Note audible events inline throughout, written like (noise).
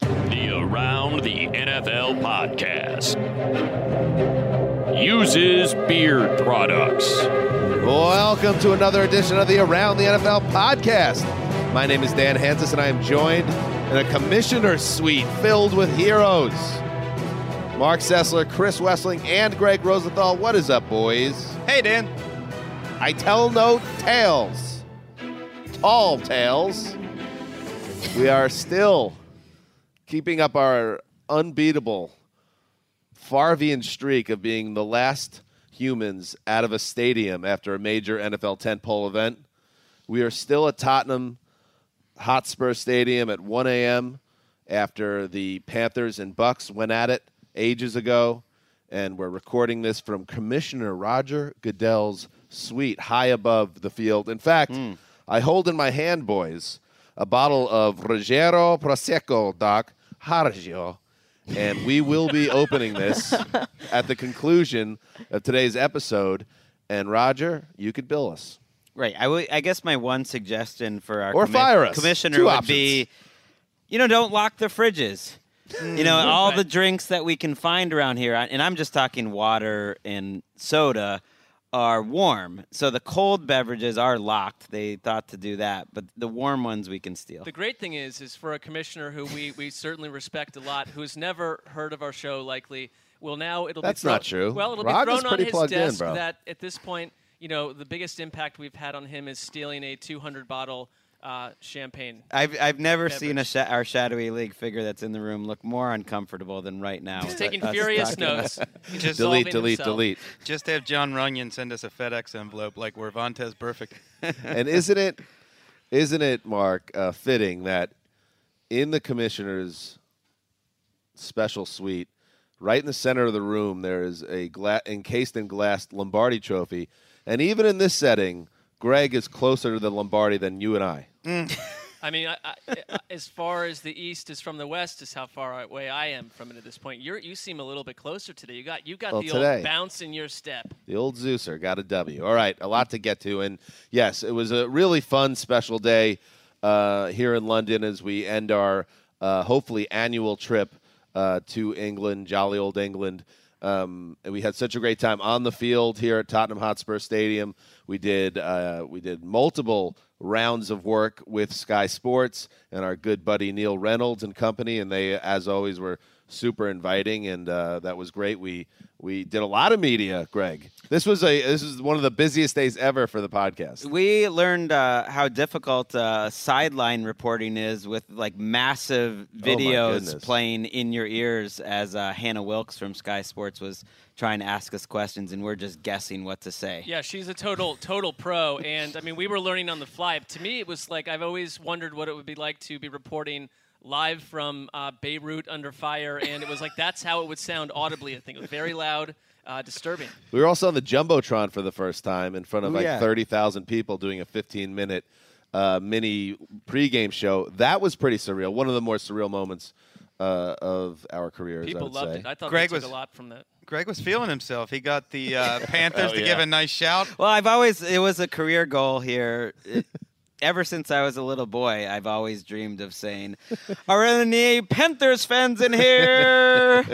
The Around the NFL podcast uses beard products. Welcome to another edition of the Around the NFL podcast. My name is Dan Hanzus, and I am joined in a commissioner's suite filled with heroes. Mark Sessler, Chris Wesseling, and Greg Rosenthal. What is up, boys? Hey, Dan. I tell no tales. Tall tales. We are still keeping up our unbeatable Farvian streak of being the last humans out of a stadium after a major NFL tentpole event. We are still at Tottenham Hotspur Stadium at 1 a.m. after the Panthers and Bucks went at it ages ago, and we're recording this from Commissioner Roger Goodell's suite high above the field. In fact, hmm. I hold in my hand, boys, a bottle of Rogero Prosecco, Doc Hargio, and we will be opening this (laughs) at the conclusion of today's episode. And Roger, you could bill us. Right. I I guess my one suggestion for our Or fire us. commissioner Two would options. be, you know, don't lock the fridges. Mm. You know, all the drinks that we can find around here, and I'm just talking water and soda, are warm. So the cold beverages are locked. They thought to do that, but the warm ones we can steal. The great thing is, is for a commissioner who we, we certainly respect a lot, who's never heard of our show, likely, will now it'll That's be thrown- not true. Well, it'll Roger's be thrown on his plugged in, desk that at this point, you know, the biggest impact we've had on him is stealing a 200 bottle uh, champagne. I've, I've never Beverage. seen a sha- our shadowy league figure that's in the room look more uncomfortable than right now. He's with taking furious notes. (laughs) Just Delete, delete, himself. delete. Just have Jon Runyan send us a FedEx envelope like we're Vontaze Burfict. (laughs) and isn't it, isn't it, Mark, uh, fitting that in the commissioner's special suite, right in the center of the room, there is a gla- encased in glass Lombardi trophy, and even in this setting, Greg is closer to the Lombardi than you and I. (laughs) I mean, I, I, as far as the east is from the west, is how far away I am from it at this point. You're, you seem a little bit closer today. You got you got Well, the today. old bounce in your step. The old Zeuser got a W. All right, a lot to get to. And yes, it was a really fun special day uh, here in London as we end our uh, hopefully annual trip uh, to England, jolly old England. Um, and we had such a great time on the field here at Tottenham Hotspur Stadium. We did uh, we did multiple rounds of work with Sky Sports and our good buddy Neil Reynolds and company, and they, as always, were super inviting, and uh, that was great. We we did a lot of media, Greg. This was a this is one of the busiest days ever for the podcast. We learned uh, how difficult uh, sideline reporting is with like massive videos goodness. playing in your ears as uh, Hannah Wilkes from Sky Sports was trying to ask us questions, and we're just guessing what to say. Yeah, she's a total total pro, and I mean, we were learning on the fly. To me, it was like I've always wondered what it would be like to be reporting live from uh, Beirut under fire, and it was like that's how it would sound audibly. I think it was very loud, uh, disturbing. We were also on the jumbotron for the first time in front of Ooh, like yeah. thirty thousand people doing a fifteen minute uh, mini pregame show. That was pretty surreal. One of the more surreal moments uh, of our careers. I People would loved say. it. I thought Greg took was- a lot from that. Greg was feeling himself. He got the uh, (laughs) Panthers Oh, to yeah. give a nice shout. Well, I've always it was a career goal here. It- ever since I was a little boy, I've always dreamed of saying, "Are any Panthers fans in here?"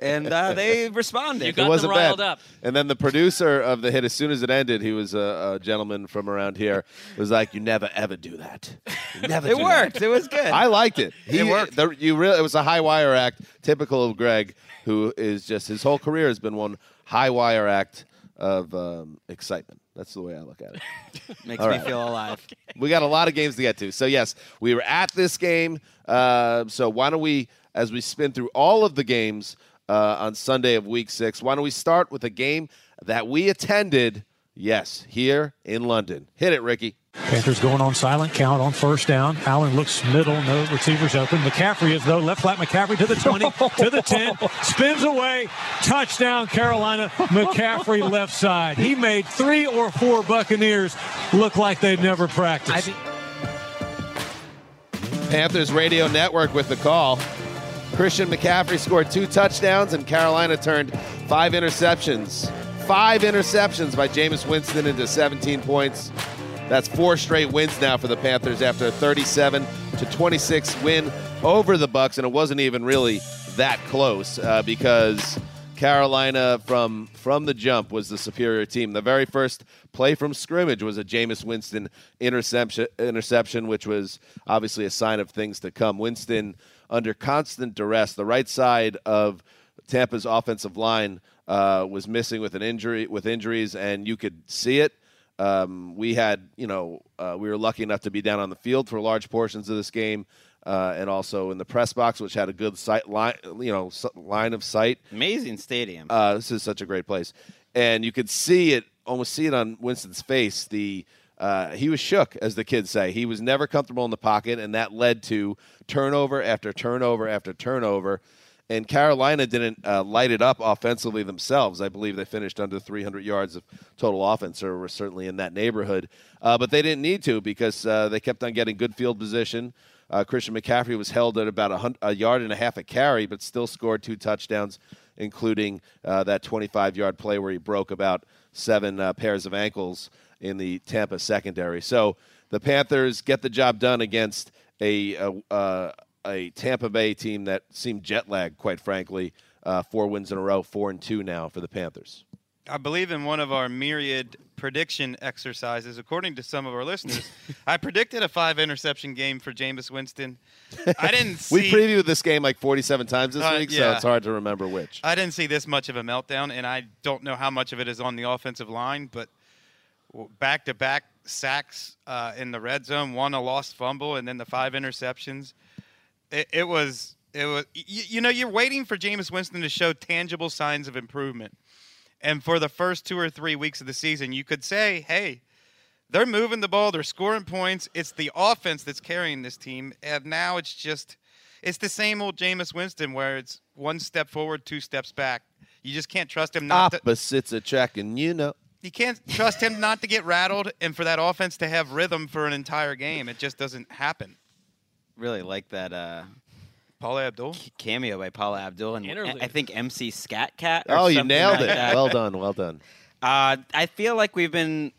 and uh, they responded. You got it wasn't them riled bad. up. And then the producer of the hit, as soon as it ended, he was a, a gentleman from around here, was like, "You never ever do that. You never. it do worked. That. It was good. I liked it. He, It worked. The, you really, it was a high wire act, typical of Greg, who is just his whole career has been one high wire act of um, excitement. That's the way I look at it. (laughs) Makes All me right. feel alive. we got a lot of games to get to. So yes, we were at this game. Uh, so why don't we, as we spin through all of the games uh, on Sunday of Week Six, why don't we start with a game that we attended? Yes, here in London. Hit it, Ricky. Panthers going on silent count on first down. Allen looks middle, no receivers open. McCaffrey is though left flat. McCaffrey to the 20, to the 10, spins away, touchdown Carolina. McCaffrey (laughs) left side. He made three or four Buccaneers look like they'd never practiced. Panthers Radio Network with the call. Christian McCaffrey scored two touchdowns, and Carolina turned five interceptions. Five interceptions by Jameis Winston into 17 points. That's four straight wins now for the Panthers after a 37 to 26 win over the Bucks, and it wasn't even really that close uh, because Carolina from from the jump was the superior team. The very first play from scrimmage was a Jameis Winston interception, interception, which was obviously a sign of things to come. Winston under constant duress, the right side of Tampa's offensive line uh, was missing with an injury with injuries, and you could see it. Um, we had, you know, uh, we were lucky enough to be down on the field for large portions of this game, uh, and also in the press box, which had a good sight line, you know, line of sight. Amazing stadium. Uh, this is such a great place, and you could see it, almost see it on Winston's face. The uh, he was shook, as the kids say. He was never comfortable in the pocket, and that led to turnover after turnover after turnover. And Carolina didn't uh, light it up offensively themselves. I believe they finished under 300 yards of total offense, or were certainly in that neighborhood. Uh, but they didn't need to because uh, they kept on getting good field position. Uh, Christian McCaffrey was held at about a, a yard and a half a carry, but still scored two touchdowns, including uh, that 25 yard play where he broke about seven uh, pairs of ankles in the Tampa secondary. So the Panthers get the job done against a, a, a Tampa Bay team that seemed jet lagged, quite frankly. Uh, four wins in a row, four and two now for the Panthers. I believe in one of our myriad prediction exercises, according to some of our listeners, (laughs) I predicted a five interception game for Jameis Winston. I didn't (laughs) see. We previewed this game like 47 times this Uh, week, so it's hard to remember which. I didn't see this much of a meltdown, and I don't know how much of it is on the offensive line, but back to back sacks uh, in the red zone, one a lost fumble, and then the five interceptions. It, it was, it was. You, you know, you're waiting for Jameis Winston to show tangible signs of improvement, and for the first two or three weeks of the season, you could say, "Hey, they're moving the ball, they're scoring points. It's the offense that's carrying this team." And now it's just it's the same old Jameis Winston where it's one step forward, two steps back. You just can't trust him not to Opposites attract, and you know. you can't trust him not to get rattled and for that offense to have rhythm for an entire game. It just doesn't happen. Really like that uh, Paula Abdul. cameo by Paula Abdul and Interlude. I think MC Skat Kat. or Oh, you nailed like it. that. Well done, well done. Uh, I feel like we've been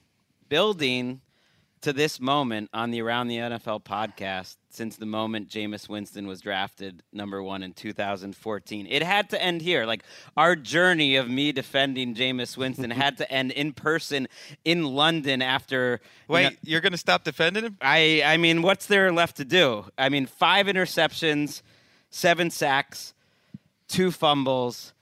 building to this moment on the Around the NFL podcast since the moment Jameis Winston was drafted number one in 2014. It had to end here. Like our journey of me defending Jameis Winston had to end in person in London after. you Wait, know- you're going to stop defending him? I I mean, what's there left to do? I mean, five interceptions, seven sacks, two fumbles.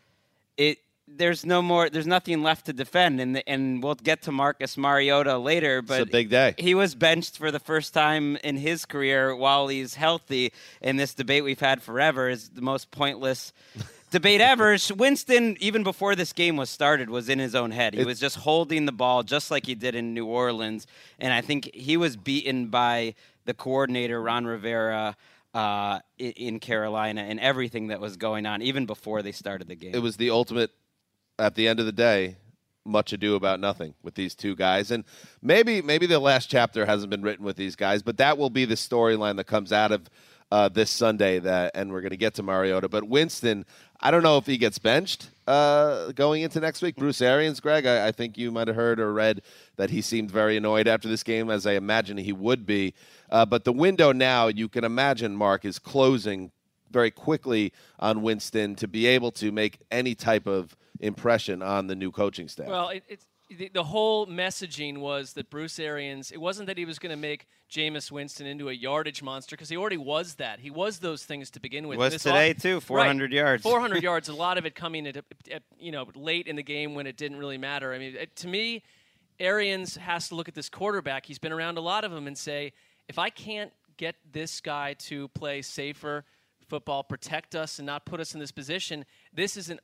It there's no more. There's nothing left to defend, and and we'll get to Marcus Mariota later. But it's a big day. He was benched for the first time in his career while he's healthy. And this debate we've had forever is the most pointless. (laughs) Debate ever. Winston, even before this game was started, was in his own head. He It's- was just holding the ball just like he did in New Orleans. And I think he was beaten by the coordinator, Ron Rivera, uh, in Carolina and everything that was going on, even before they started the game. It was the ultimate, at the end of the day, much ado about nothing with these two guys. And maybe maybe the last chapter hasn't been written with these guys, but that will be the storyline that comes out of uh, this Sunday. That and we're going to get to Mariota, but Winston, I don't know if he gets benched uh, going into next week. Bruce Arians, Greg, I, I think you might have heard or read that he seemed very annoyed after this game, as I imagine he would be. Uh, but the window now, you can imagine, Mark, is closing very quickly on Winston to be able to make any type of impression on the new coaching staff. Well, it, it's the, the whole messaging was that Bruce Arians. It wasn't that he was going to make Jameis Winston into a yardage monster because he already was that. He was those things to begin with. Was This today, off- too, 400 Right. yards. 400 (laughs) yards. A lot of it coming at, at you know late in the game when it didn't really matter. I mean, it, to me, Arians has to look at this quarterback. He's been around a lot of them and say, if I can't get this guy to play safer football, protect us, and not put us in this position, this is an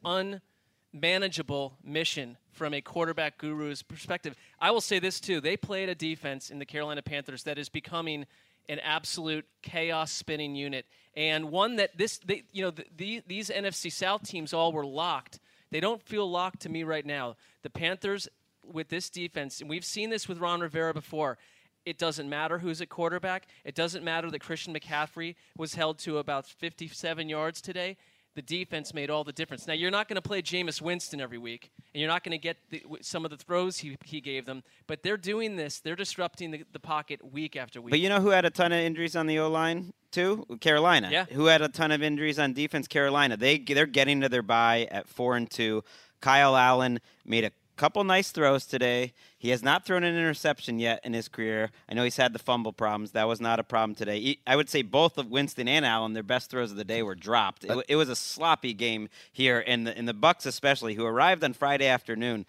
unmanageable mission from a quarterback guru's perspective. I will say this too: they played a defense in the Carolina Panthers that is becoming an absolute chaos spinning unit, and one that this, they, you know, the, the, these NFC South teams all were locked. They don't feel locked to me right now. The Panthers with this defense, and we've seen this with Ron Rivera before. It doesn't matter who's at quarterback. It doesn't matter that Christian McCaffrey was held to about 57 yards today. The defense made all the difference. Now, you're not going to play Jameis Winston every week, and you're not going to get the, some of the throws he, he gave them, but they're doing this. They're disrupting the, the pocket week after week. But you know who had a ton of injuries on the O line too? Carolina. Yeah. Who had a ton of injuries on defense? Carolina. They they're getting to their bye at four and two. Kyle Allen made a couple nice throws today. He has not thrown an interception yet in his career. I know he's had the fumble problems. That was not a problem today. He- I would say both of Winston and Allen, their best throws of the day were dropped. It, uh, it was a sloppy game here, and the, and the Bucks especially, who arrived on Friday afternoon.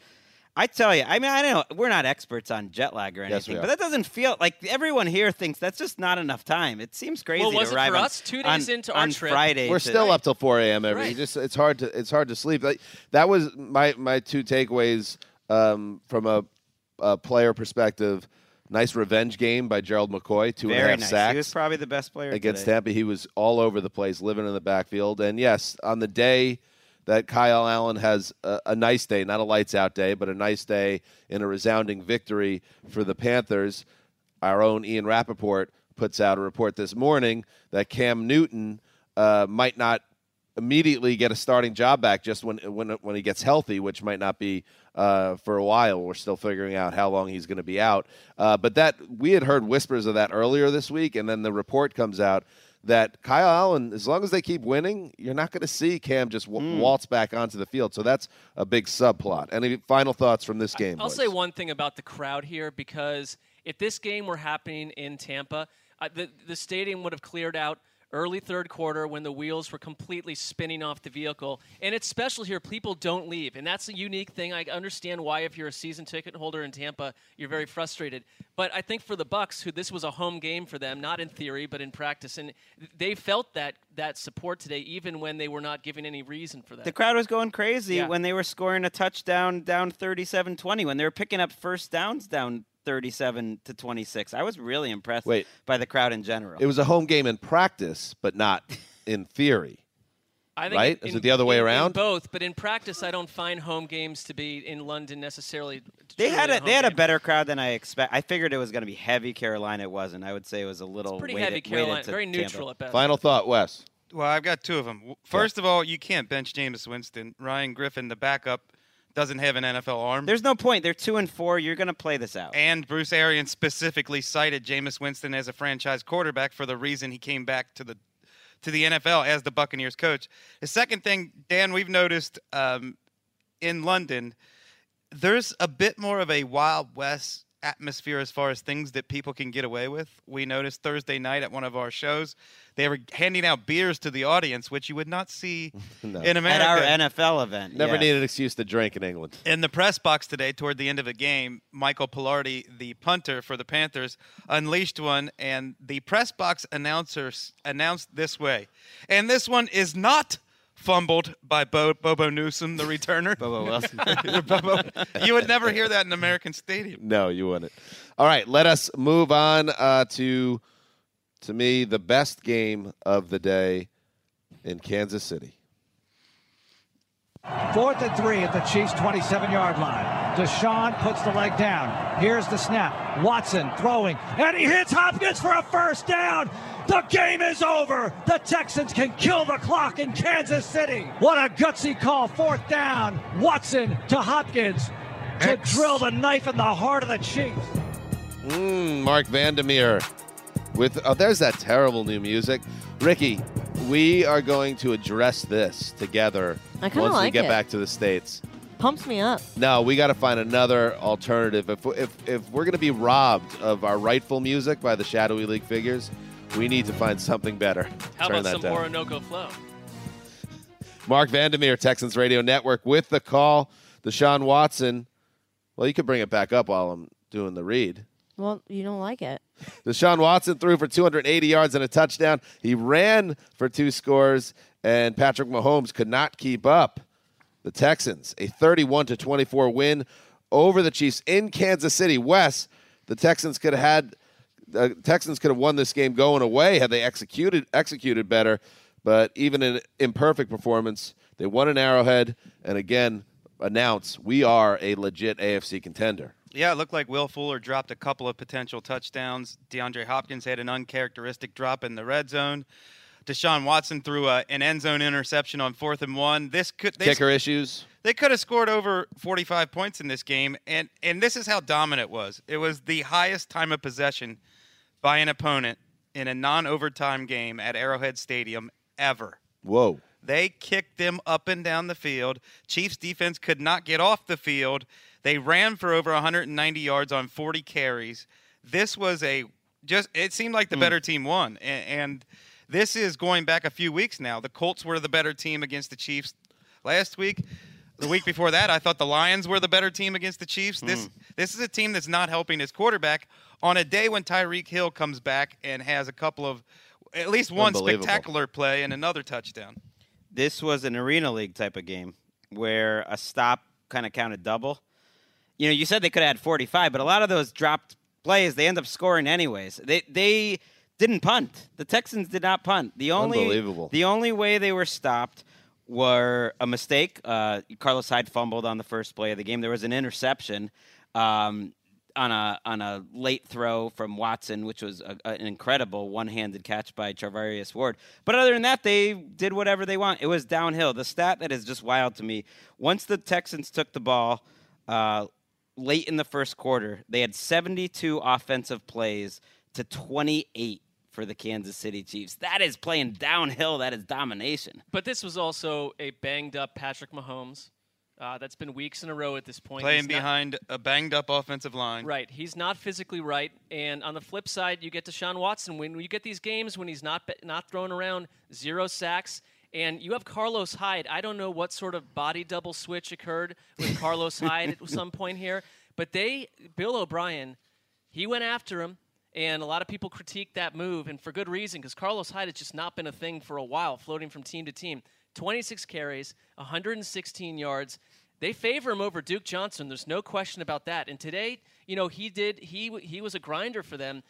I tell you, I mean, I don't know we're not experts on jet lag or Yes, anything, we are. but that doesn't feel like everyone here thinks that's just not enough time. It seems crazy Well, was to it arrive for on, us? Two days on- into our on trip. Friday. We're to- still up till 4 a.m. every. Right. Just it's hard to it's hard to sleep. Like, that was my my two takeaways um, from a, a player perspective. Nice revenge game by Gerald McCoy, two and a half Very nice. sacks He was probably the best player against today. Tampa. He was all over the place, living in the backfield. And yes, on the day that Kyle Allen has a, a nice day, not a lights out day, but a nice day in a resounding victory for the Panthers, our own Ian Rapoport puts out a report this morning that Cam Newton uh, might not immediately get a starting job back just when when when he gets healthy, which might not be uh, for a while. We're still figuring out how long he's going to be out. Uh, but that we had heard whispers of that earlier this week, and then the report comes out that Kyle Allen, as long as they keep winning, you're not going to see Cam just w- waltz back onto the field. So that's a big subplot. Any final thoughts from this game? I'll boys? say one thing about the crowd here because if this game were happening in Tampa, uh, the the stadium would have cleared out early third quarter when the wheels were completely spinning off the vehicle. And it's special here; people don't leave, and that's a unique thing. I understand why, if you're a season ticket holder in Tampa, you're very frustrated. But I think for the Bucks, who this was a home game for them, not in theory but in practice, and they felt that that support today, even when they were not giving any reason for that. The crowd was going crazy Yeah. when they were scoring a touchdown down 37-20 when they were picking up first downs down 37 to 26. I was really impressed Wait. by the crowd in general. it was a home game in practice, but not (laughs) in theory. I think Right? in- Is it the other way in- in around? both, but in practice, I don't find home games to be in London necessarily. they had a home they had a better crowd than I expect. I figured it was going to be heavy Carolina. It wasn't. I would say it was a little pretty weighted, heavy Carolina, weighted to very Tampa. neutral at best. Final thought, Wes. Well, I've got two of them. First of all, you can't bench Jameis Winston. Ryan Griffin, the backup, doesn't have an NFL arm. There's no point. They're two and four. You're going to play this out. and Bruce Arians specifically cited Jameis Winston as a franchise quarterback for the reason he came back to the to the NFL as the Buccaneers coach. The second thing, Dan, we've noticed um, in London, there's a bit more of a Wild West atmosphere as far as things that people can get away with. We noticed Thursday night at one of our shows, they were handing out beers to the audience, which you would not see (laughs) No. in At America. our NFL event. Never yes. needed an excuse to drink in England. In the press box today, toward the end of the game, Michael Palardy, the punter for the Panthers, unleashed one, and the press box announcers announced this way. And this one is not fumbled by Bo- Bobo Newsom, the returner. (laughs) Bobo Wilson. (laughs) Bobo- you would never hear that in American Stadium. No, you wouldn't. All right, let us move on uh, to, to me, the best game of the day in Kansas City. Fourth and three at the Chiefs' 27 yard line. Deshaun puts the leg down. Here's the snap. Watson throwing, and he hits Hopkins for a first down. The game is over. The Texans can kill the clock in Kansas City. What a gutsy call. Fourth down. Watson to Hopkins to X. drill the knife in the heart of the Chiefs. Mm, Marc Vandermeer with oh, there's that terrible new music. Ricky, we are going to address this together I kinda once we get it. back to the states. Pumps me up. No, we got to find another alternative. If if if we're going to be robbed of our rightful music by the shadowy league figures, we need to find something better. How Turn about that some down. Orinoco Flow? Marc Vandermeer, Texans Radio Network, with the call. Deshaun Watson. Well, you could bring it back up while I'm doing the read. Well, you don't like it. Deshaun Watson threw for 280 yards and a touchdown. He ran for two scores, and Patrick Mahomes could not keep up. The Texans, a 31 to 24 win over the Chiefs in Kansas City. Wes, the Texans could have had the Texans could have won this game going away had they executed executed better. But even an imperfect performance, they won an Arrowhead, and again announce we are a legit AFC contender. Yeah, it looked like Will Fuller dropped a couple of potential touchdowns. DeAndre Hopkins had an uncharacteristic drop in the red zone. Deshaun Watson threw a, an end zone interception on fourth and one. This could they, Kicker issues. they could have scored over 45 points in this game, and and this is how dominant it was. It was the highest time of possession by an opponent in a non-overtime game at Arrowhead Stadium ever. Whoa. They kicked them up and down the field. Chiefs defense could not get off the field. They ran for over 190 yards on 40 carries. This was a just it seemed like the hmm. better team won. And, and this is going back a few weeks now. The Colts were the better team against the Chiefs last week. The week before that, I thought the Lions were the better team against the Chiefs. This hmm. this is a team that's not helping his quarterback on a day when Tyreek Hill comes back and has a couple of at least one spectacular play and another touchdown. This was an arena league type of game where a stop kind of counted double. You know, you said they could have had 45, but a lot of those dropped plays they end up scoring anyways. They they didn't punt. The Texans did not punt. The only Unbelievable. the only way they were stopped were a mistake. Uh, Carlos Hyde fumbled on the first play of the game. There was an interception um, on a on a late throw from Watson, which was a, an incredible one-handed catch by Charvarius Ward. But other than that, they did whatever they want. It was downhill. The stat that is just wild to me: once the Texans took the ball. Uh, Late in the first quarter, they had 72 offensive plays to 28 for the Kansas City Chiefs. That is playing downhill. That is domination. But this was also a banged up Patrick Mahomes. Uh, that's been weeks in a row at this point. Playing He's not- behind a banged up offensive line. Right. He's not physically right. And on the flip side, you get Deshaun Watson. When you get these games when he's not not thrown around, zero sacks, and you have Carlos Hyde. I don't know what sort of body double switch occurred with (laughs) Carlos Hyde at some point here, but they, Bill O'Brien, he went after him. And a lot of people critique that move, and for good reason, because Carlos Hyde has just not been a thing for a while, floating from team to team. 26 carries, 116 yards. They favor him over Duke Johnson. There's no question about that. And today, you know, he did. He he was a grinder for them.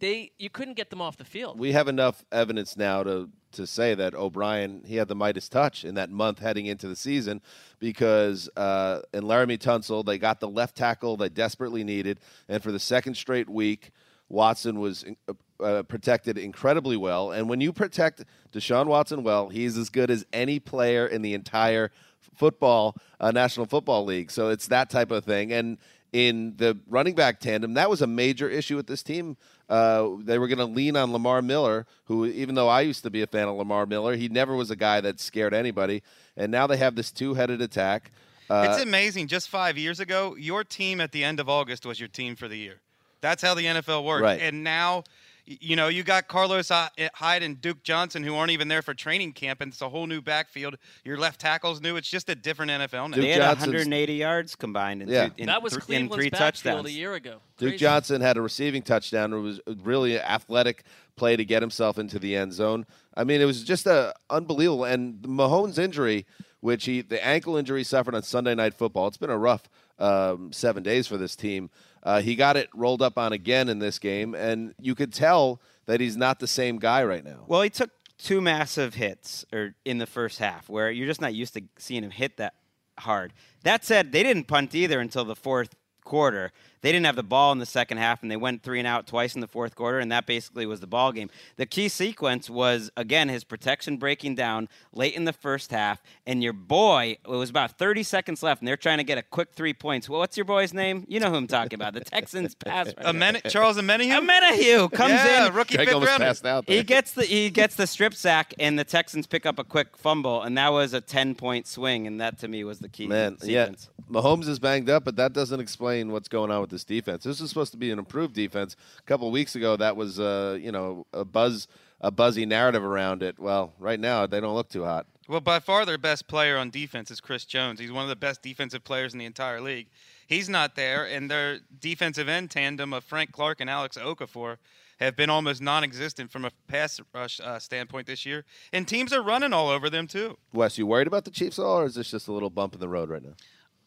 They you couldn't get them off the field. we have enough evidence now to to say that O'Brien he had the Midas touch in that month heading into the season because uh, in Laremy Tunsil they got the left tackle they desperately needed, and for the second straight week, Watson was uh, uh, protected incredibly well. And when you protect Deshaun Watson well, he's as good as any player in the entire football uh, National Football League. So it's that type of thing. And in the running back tandem, that was a major issue with this team. Uh, they were going to lean on Lamar Miller, who, even though I used to be a fan of Lamar Miller, he never was a guy that scared anybody. And now they have this two-headed attack. Uh, it's amazing. Just five years ago, your team at the end of August was your team for the year. That's how the NFL works. Right. And now, you know, you got Carlos Hyde and Duke Johnson who aren't even there for training camp, and it's a whole new backfield. Your left tackle's new. It's just a different NFL now. They had Johnson's- 180 yards combined in, Yeah. two, in, that was th- in Cleveland's three backfield touchdowns. a year ago. Duke Johnson had a receiving touchdown. It was a really athletic play to get himself into the end zone. I mean, it was just a unbelievable. And Mahomes' injury, which he the ankle injury he suffered on Sunday Night Football. It's been a rough um, seven days for this team. Uh, he got it rolled up on again in this game, and you could tell that he's not the same guy right now. Well, he took two massive hits or in the first half where you're just not used to seeing him hit that hard. That said, they didn't punt either until the fourth quarter. They didn't have the ball in the second half, and they went three and out twice in the fourth quarter, and that basically was the ball game. The key sequence was again his protection breaking down late in the first half, and your boy. It was about 30 seconds left, and they're trying to get a quick three points. Well, what's your boy's name? You know who I'm talking about. The Texans (laughs) pass. Amen- Charles Omenihu? Omenihu comes Yeah, in. rookie Greg fifth almost rounder. passed out there. He gets the he gets the strip sack, and the Texans pick up a quick fumble, and that was a 10 point swing, and that to me was the key Man, sequence. yeah, Mahomes is banged up, but that doesn't explain what's going on with this defense. This is supposed to be an improved defense. A couple of weeks ago, that was uh, you know a buzz, a buzzy narrative around it. Well, right now they don't look too hot. Well, by far their best player on defense is Chris Jones. He's one of the best defensive players in the entire league. He's not there, and their defensive end tandem of Frank Clark and Alex Okafor have been almost non-existent from a pass rush uh, standpoint this year. And teams are running all over them too. Wes, you worried about the Chiefs at all, or is this just a little bump in the road right now?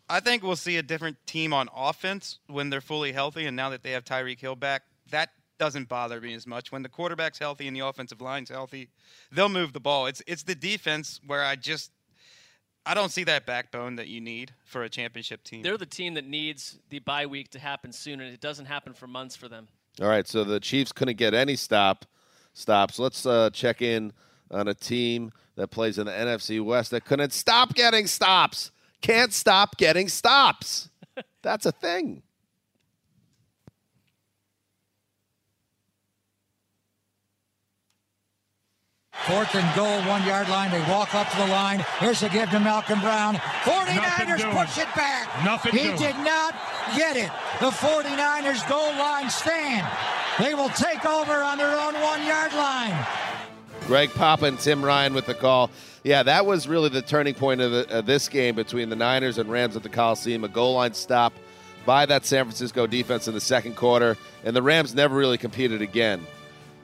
I think we'll see a different team on offense when they're fully healthy, and now that they have Tyreek Hill back, that doesn't bother me as much. When the quarterback's healthy and the offensive line's healthy, they'll move the ball. It's it's the defense where I just I don't see that backbone that you need for a championship team. They're the team that needs the bye week to happen soon, and it doesn't happen for months for them. All right, so the Chiefs couldn't get any stop stops. Let's uh, check in on a team that plays in the NFC West that couldn't stop getting stops. Can't stop getting stops. That's a thing. Fourth and goal, one yard line. They walk up to the line. Here's a give to Malcolm Brown. 49ers doing. push it back. Nothing he doing. did not get it. The 49ers goal line stand. They will take over on their own one yard line. Greg Papa and Tim Ryan with the call. Yeah, that was really the turning point of, the, of this game between the Niners and Rams at the Coliseum. A goal line stop by that San Francisco defense in the second quarter, and the Rams never really competed again.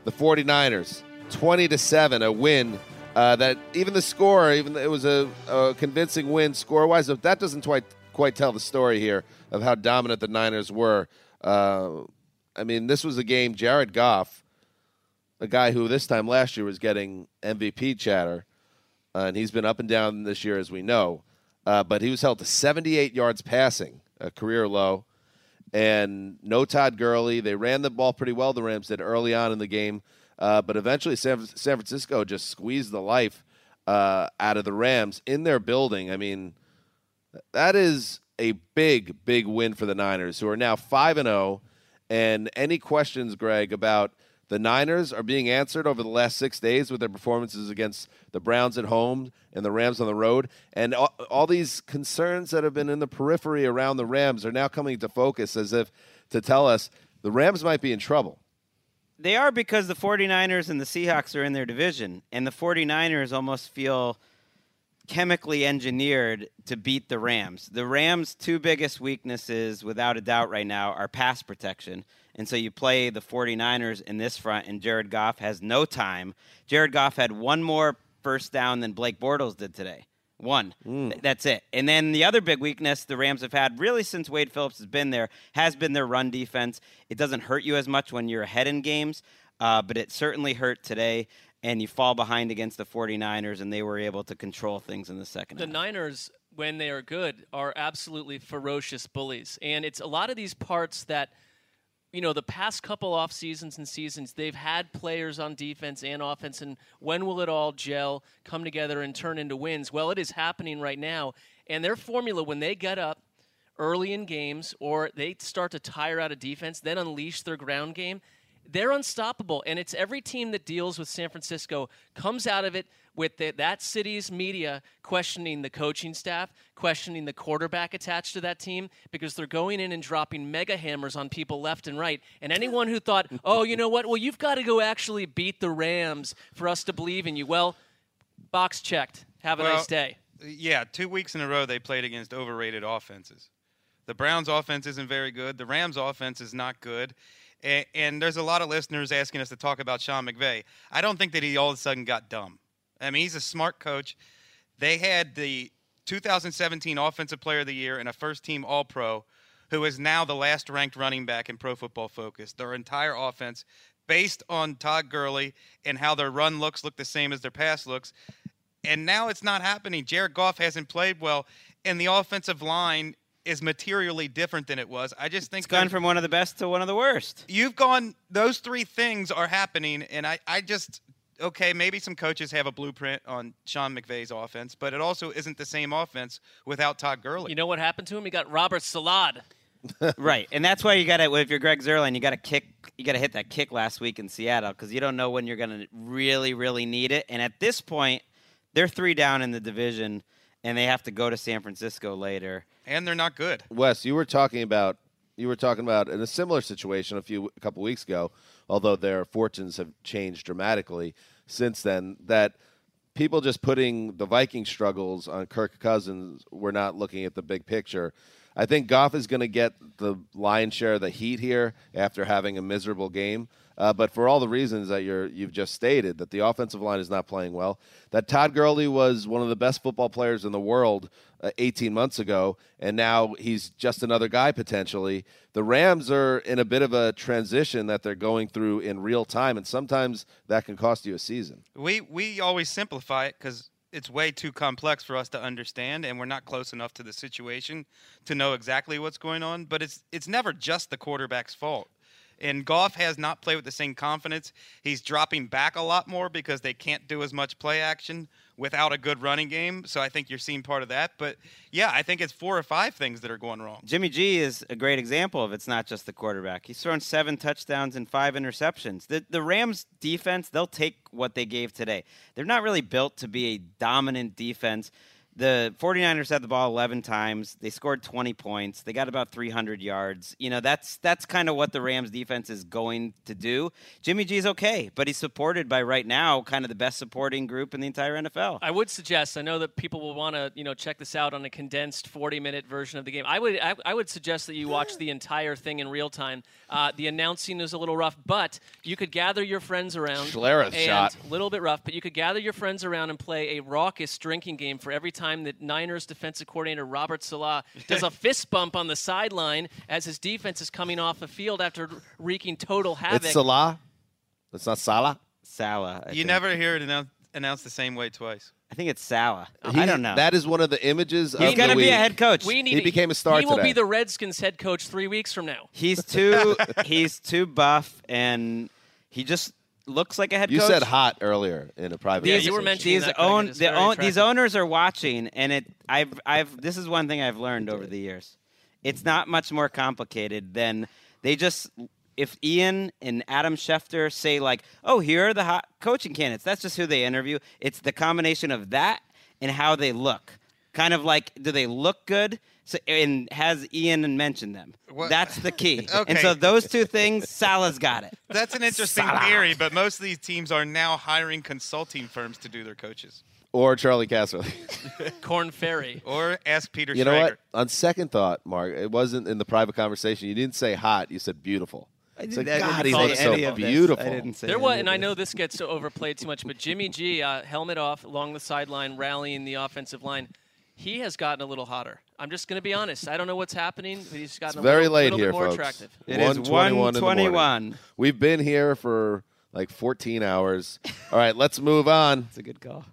The 49ers, 20 to 7, a win. Uh, that even the score, even it was a, a convincing win score wise. That doesn't quite quite tell the story here of how dominant the Niners were. Uh, I mean, this was a game. Jared Goff, a guy who this time last year was getting MVP chatter, uh, and he's been up and down this year, as we know. Uh, but he was held to 78 yards passing, a career low, and no Todd Gurley. They ran the ball pretty well, the Rams did early on in the game, uh, but eventually San, San Francisco just squeezed the life uh, out of the Rams in their building. I mean, that is a big, big win for the Niners, who are now 5 and 0. And any questions, Greg, about the Niners are being answered over the last six days with their performances against the Browns at home and the Rams on the road. And all, all these concerns that have been in the periphery around the Rams are now coming to focus as if to tell us the Rams might be in trouble. They are because the 49ers and the Seahawks are in their division, and the 49ers almost feel chemically engineered to beat the Rams. The Rams' two biggest weaknesses, without a doubt, right now are pass protection. And so you play the 49ers in this front, and Jared Goff has no time. Jared Goff had one more first down than Blake Bortles did today. One. Th- That's it. And then the other big weakness the Rams have had, really since Wade Phillips has been there, has been their run defense. It doesn't hurt you as much when you're ahead in games, uh, but it certainly hurt today. And you fall behind against the 49ers, and they were able to control things in the second The half. Niners, when they are good, are absolutely ferocious bullies. And it's a lot of these parts that, you know, the past couple off seasons and seasons, they've had players on defense and offense. And when will it all gel, come together, and turn into wins? Well, it is happening right now. And their formula, when they get up early in games or they start to tire out a defense, then unleash their ground game, they're unstoppable. And it's every team that deals with San Francisco comes out of it with the, that city's media questioning the coaching staff, questioning the quarterback attached to that team, because they're going in and dropping mega hammers on people left and right. And anyone who thought, (laughs) oh, you know what? Well, you've got to go actually beat the Rams for us to believe in you. Well, box checked. Have a Well, nice day. Yeah, two weeks in a row they played against overrated offenses. The Browns' offense isn't very good. The Rams' offense is not good. And, and there's a lot of listeners asking us to talk about Sean McVay. I don't think that he all of a sudden got dumb. I mean, he's a smart coach. They had the 2017 Offensive Player of the Year and a first team All Pro, who is now the last ranked running back in Pro Football Focus. Their entire offense, based on Todd Gurley and how their run looks, look the same as their pass looks. and now it's not happening. Jared Goff hasn't played well, and the offensive line is materially different than it was. I just think It's gone from one of the best to one of the worst. you've gone those three things are happening and I, I just okay maybe some coaches have a blueprint on sean mcvay's offense but it also isn't the same offense without todd Gurley. You know what happened to him? He got Robert Salad. (laughs) right, and that's why you got to if you're Greg Zuerlein, you got to kick, you got to hit that kick last week in Seattle because you don't know when you're going to really, really need it. And at this point, they're three down in the division, and they have to go to San Francisco later. and they're not good Wes, you were talking about you were talking about in a similar situation a few a couple weeks ago, although their fortunes have changed dramatically since then. That people just putting the Viking struggles on Kirk Cousins, we're not looking at the big picture. I think Goff is going to get the lion's share of the heat here after having a miserable game. Uh, but for all the reasons that you're, you've just stated, that the offensive line is not playing well, that Todd Gurley was one of the best football players in the world uh, 18 months ago, and now he's just another guy potentially. The Rams are in a bit of a transition that they're going through in real time, and sometimes that can cost you a season. we we always simplify it because it's way too complex for us to understand and we're not close enough to the situation to know exactly what's going on but it's it's never just the quarterback's fault and Goff has not played with the same confidence. He's dropping back a lot more because they can't do as much play action without a good running game. So I think you're seeing part of that. But yeah, I think it's four or five things that are going wrong. Jimmy G is a great example of it's not just the quarterback. He's thrown seven touchdowns and five interceptions. The the Rams defense, they'll take what they gave today. They're not really built to be a dominant defense. The 49ers had the ball 11 times. They scored 20 points. They got about 300 yards. You know, that's that's kind of what the Rams defense is going to do. Jimmy g is okay, but he's supported by right now kind of the best supporting group in the entire NFL. I would suggest. I know that people will want to, you know, check this out on a condensed 40-minute version of the game. I would, I, I would suggest that you watch the entire thing in real time. Uh, the announcing is a little rough, but you could gather your friends around. Schlereth shot. A little bit rough, but you could gather your friends around and play a raucous drinking game for every time that Niners defensive coordinator Robert Salah does a (laughs) fist bump on the sideline as his defense is coming off the field after wreaking total havoc. It's Salah. It's not Salah. Salah. I You think. never hear it announced, announced the same way twice. I think it's Salah. He- I don't know. That is one of the images. He's of gonna the be a head coach. We need He became a star He will today. be the Redskins head coach three weeks from now. He's too (laughs) he's too buff and he just looks like a head You coach. You said hot earlier in a private. These, you were mentioning these that, own and it's the own these owners are watching and it I've I've this is one thing I've learned over the years. It's not much more complicated than they just if Ian and Adam Schefter say like, "Oh, here are the hot coaching candidates." That's just who they interview. It's the combination of that and how they look. Kind of like, do they look good? So, and has Ian mentioned them? What- That's the key. okay. (laughs) And so those two things, Salah's got it. That's an interesting theory, but most of these teams are now hiring consulting firms to do their coaches. or Charley Casserly. (laughs) Korn Ferry. Or ask Peter you know what? On second thought, Mark, it wasn't in the private conversation. You didn't say hot. You said beautiful. It's like, I didn't God, he say looks so beautiful. I didn't say There was, and I know this gets overplayed too much, but Jimmy G, uh, helmet off along the sideline, rallying the offensive line. He has gotten a little hotter. I'm just going to be honest. I don't know what's happening, but he's It's gotten a very little, late little here, bit more folks. attractive. It is 1:21 in 121. We've been here for like 14 hours. All right, let's move on. It's a good call.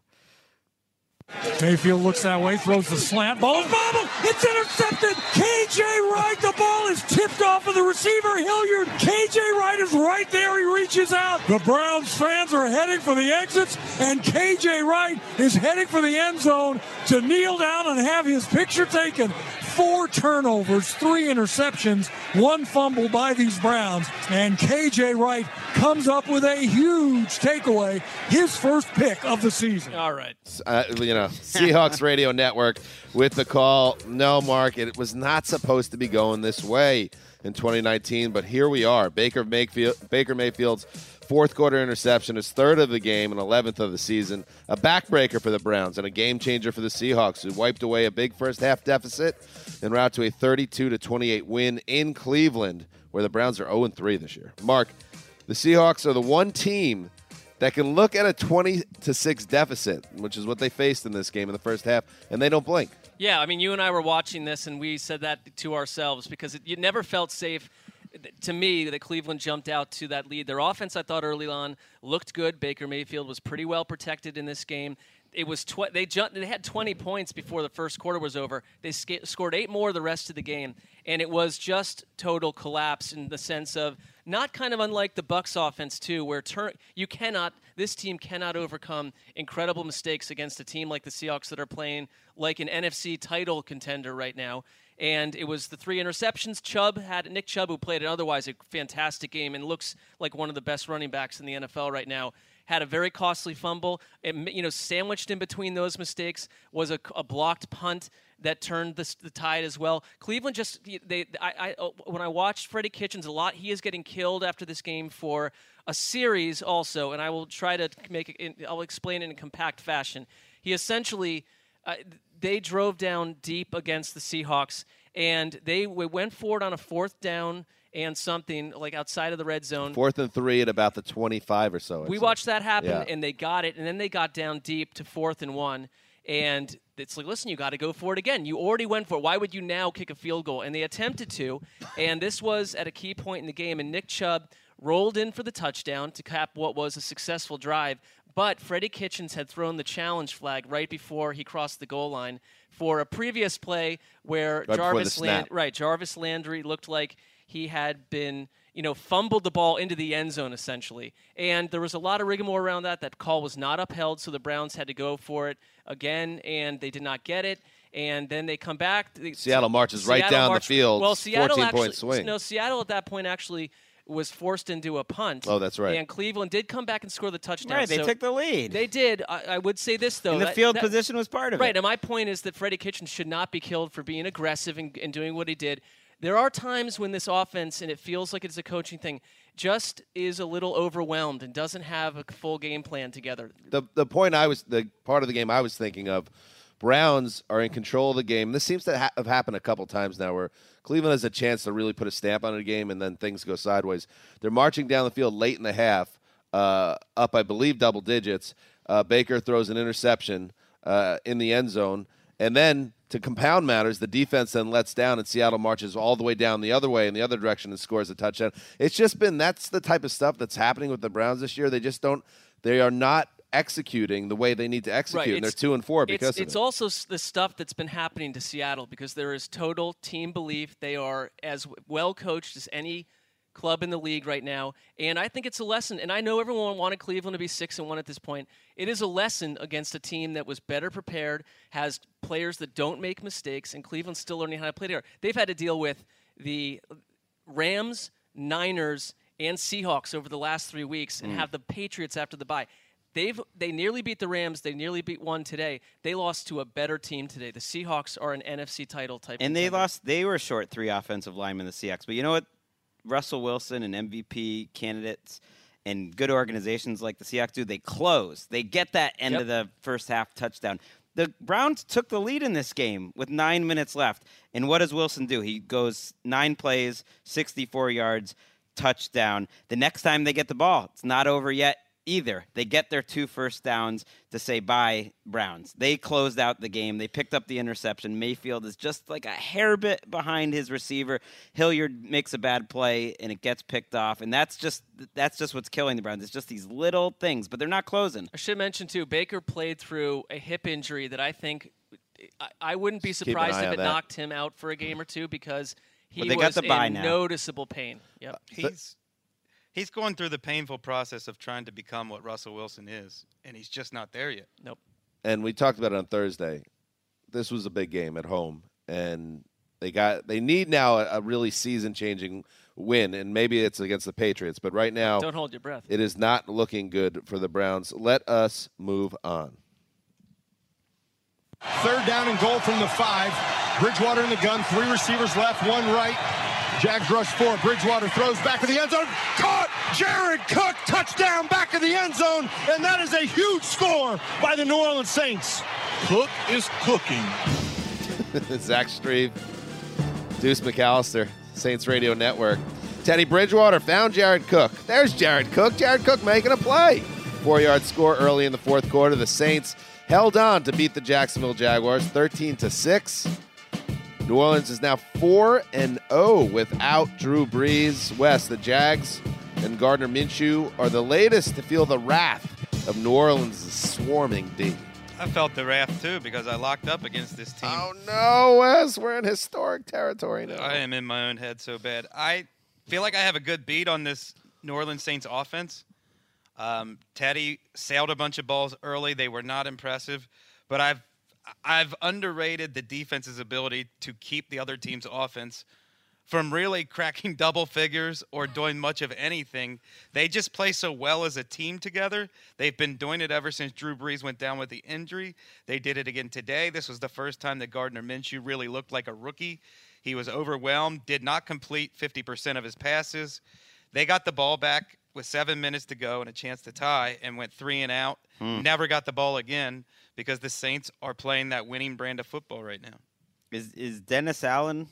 Mayfield looks that way, throws the slant ball. Bobble! It's intercepted! KJ Wright, the ball is tipped off of the receiver, Hilliard. KJ Wright is right there. He reaches out. The Browns fans are heading for the exits, and KJ Wright is heading for the end zone to kneel down and have his picture taken. Four turnovers, three interceptions, one fumble by these Browns, and KJ Wright comes up with a huge takeaway, his first pick of the season. All right. uh, you know, Seahawks (laughs) Radio Network with the call. No, Mark, it was not supposed to be going this way in 2019, but here we are. Baker Mayfield, Baker Mayfield's fourth quarter interception, his third of the game and 11th of the season, a backbreaker for the Browns and a game changer for the Seahawks, who wiped away a big first half deficit en route to a 32 to 28 win in Cleveland, where the Browns are 0 3 this year. Mark, the Seahawks are the one team that can look at a 20 to 6 deficit, which is what they faced in this game in the first half, and they don't blink. Yeah, I mean, you and I were watching this, and we said that to ourselves because it, you never felt safe. To me, that Cleveland jumped out to that lead. Their offense, I thought early on, looked good. Baker Mayfield was pretty well protected in this game. it was tw- they they had 20 points before the first quarter was over. They scored eight more the rest of the game, and it was just total collapse in the sense of not kind of unlike the Bucks offense too, where you cannot this team cannot overcome incredible mistakes against a team like the Seahawks that are playing like an NFC title contender right now. And it was the three interceptions. Chubb had Nick Chubb, who played an otherwise a fantastic game and looks like one of the best running backs in the NFL right now had a very costly fumble. It, you know, sandwiched in between those mistakes was a, a blocked punt that turned the, the, tide as well. Cleveland just they I, I oh, when I watched Freddie Kitchens a lot, he is getting killed after this game for a series also, and I will try to make it. I'll explain it in a compact fashion. He essentially. Uh, they drove down deep against the Seahawks, and they went forward on a fourth down and something like outside of the red zone. Fourth and three at about the 25 or so. We watched that happen, Yeah. and they got it, and then they got down deep to fourth and one. And it's like, listen, you got to go for it again. You already went for it. Why would you now kick a field goal? And they attempted to, and this was at a key point in the game. And Nick Chubb rolled in for the touchdown to cap what was a successful drive. But Freddie Kitchens had thrown the challenge flag right before he crossed the goal line for a previous play where the Jarvis. Land- right Jarvis Landry looked like he had been you know fumbled the ball into the end zone essentially and there was a lot of rigmarole around that that call was not upheld so the browns had to go for it again and they did not get it and then they come back Seattle marches right Seattle down the field, well Seattle 14 actually point swing. no Seattle at that point actually was forced into a punt Oh, that's right. and Cleveland did come back and score the touchdown Right, they So took the lead. they did I, I would say this though and the that- field that- position was part of Right, it. Right, and my point is that Freddie Kitchens should not be killed for being aggressive and, and doing what he did. There are times when this offense, and it feels like it's a coaching thing, just is a little overwhelmed and doesn't have a full game plan together. the the point I was the part of the game I was thinking of. Browns are in control of the game. This seems to ha- have happened a couple times now, where Cleveland has a chance to really put a stamp on a game, and then things go sideways. They're marching down the field late in the half, uh, up I believe double digits. Uh, Baker throws an interception uh, in the end zone, and then to compound matters, the defense then lets down, and Seattle marches all the way down the other way in the other direction and scores a touchdown. It's just been that's the type of stuff that's happening with the Browns this year. They just don't. They are not executing the way they need to execute, and they're two and four because it's, it's it. also the stuff that's been happening to Seattle because there is total team belief. They are as well coached as any club in the league right now, and I think it's a lesson. And I know everyone wanted Cleveland to be six and one at this point. It is a lesson against a team that was better prepared, has players that don't make mistakes, and Cleveland's still learning how to play there. They've had to deal with the Rams, Niners, and Seahawks over the last three weeks, and Mm. have the Patriots after the bye. They've they nearly beat the Rams. They nearly beat one today. They lost to a better team today. The Seahawks are an NFC title type. and they contender. lost. They were short three offensive linemen, the Seahawks. But you know what? Russell Wilson and MVP candidates and good organizations like the Seahawks do. They close. They get that end Yep. of the first half touchdown. The Browns took the lead in this game with nine minutes left. And what does Wilson do? He goes nine plays, 64 yards, touchdown. The next time they get the ball, it's not over yet either. They get their two first downs to say bye, Browns. They closed out the game. They picked up the interception. Mayfield is just like a hair bit behind his receiver. Hilliard makes a bad play and it gets picked off. And that's just that's just what's killing the Browns. It's just these little things, but they're not closing. I should mention too. Baker played through a hip injury that I think I, I wouldn't be Just keep an surprised if it that. knocked him out for a game or two because he But they got was the in now. noticeable pain. Yep. Uh, He's he's going through the painful process of trying to become what Russell Wilson is, and he's just not there yet. Nope. and we talked about it on Thursday. This was a big game at home, and they got they need now a, a really season changing win, and maybe it's against the Patriots, but right now Don't hold your breath. it is not looking good for the Browns. Let us move on. Third down and goal from the five. Bridgewater in the gun. Three receivers left, one right. Jags rush four. Bridgewater throws back to the end zone. Caught! Jared Cook, touchdown back of the end zone. And that is a huge score by the New Orleans Saints. Cook is cooking. (laughs) Zach Strief, Deuce McAllister, Saints Radio Network. Teddy Bridgewater found Jared Cook. There's Jared Cook. Jared Cook making a play. Four yard score early in the fourth quarter. The Saints held on to beat the Jacksonville Jaguars 13 to 6. New Orleans is now 4 and 0 without Drew Brees. West, the Jags and Gardner Minshew are the latest to feel the wrath of New Orleans' swarming D. I felt the wrath too because I locked up against this team. Oh no, Wes, we're in historic territory now. I am in my own head so bad. I feel like I have a good beat on this New Orleans Saints offense. Um, Teddy sailed a bunch of balls early; they were not impressive, but I've I've underrated the defense's ability to keep the other team's offense from really (laughs) cracking double figures or doing much of anything. They just play so well as a team together. They've been doing it ever since Drew Brees went down with the injury. They did it again today. This was the first time that Gardner Minshew really looked like a rookie. He was overwhelmed, did not complete 50% of his passes. They got the ball back with seven minutes to go and a chance to tie and went three and out. Hmm. Never got the ball again because the Saints are playing that winning brand of football right now. Is is Dennis Allen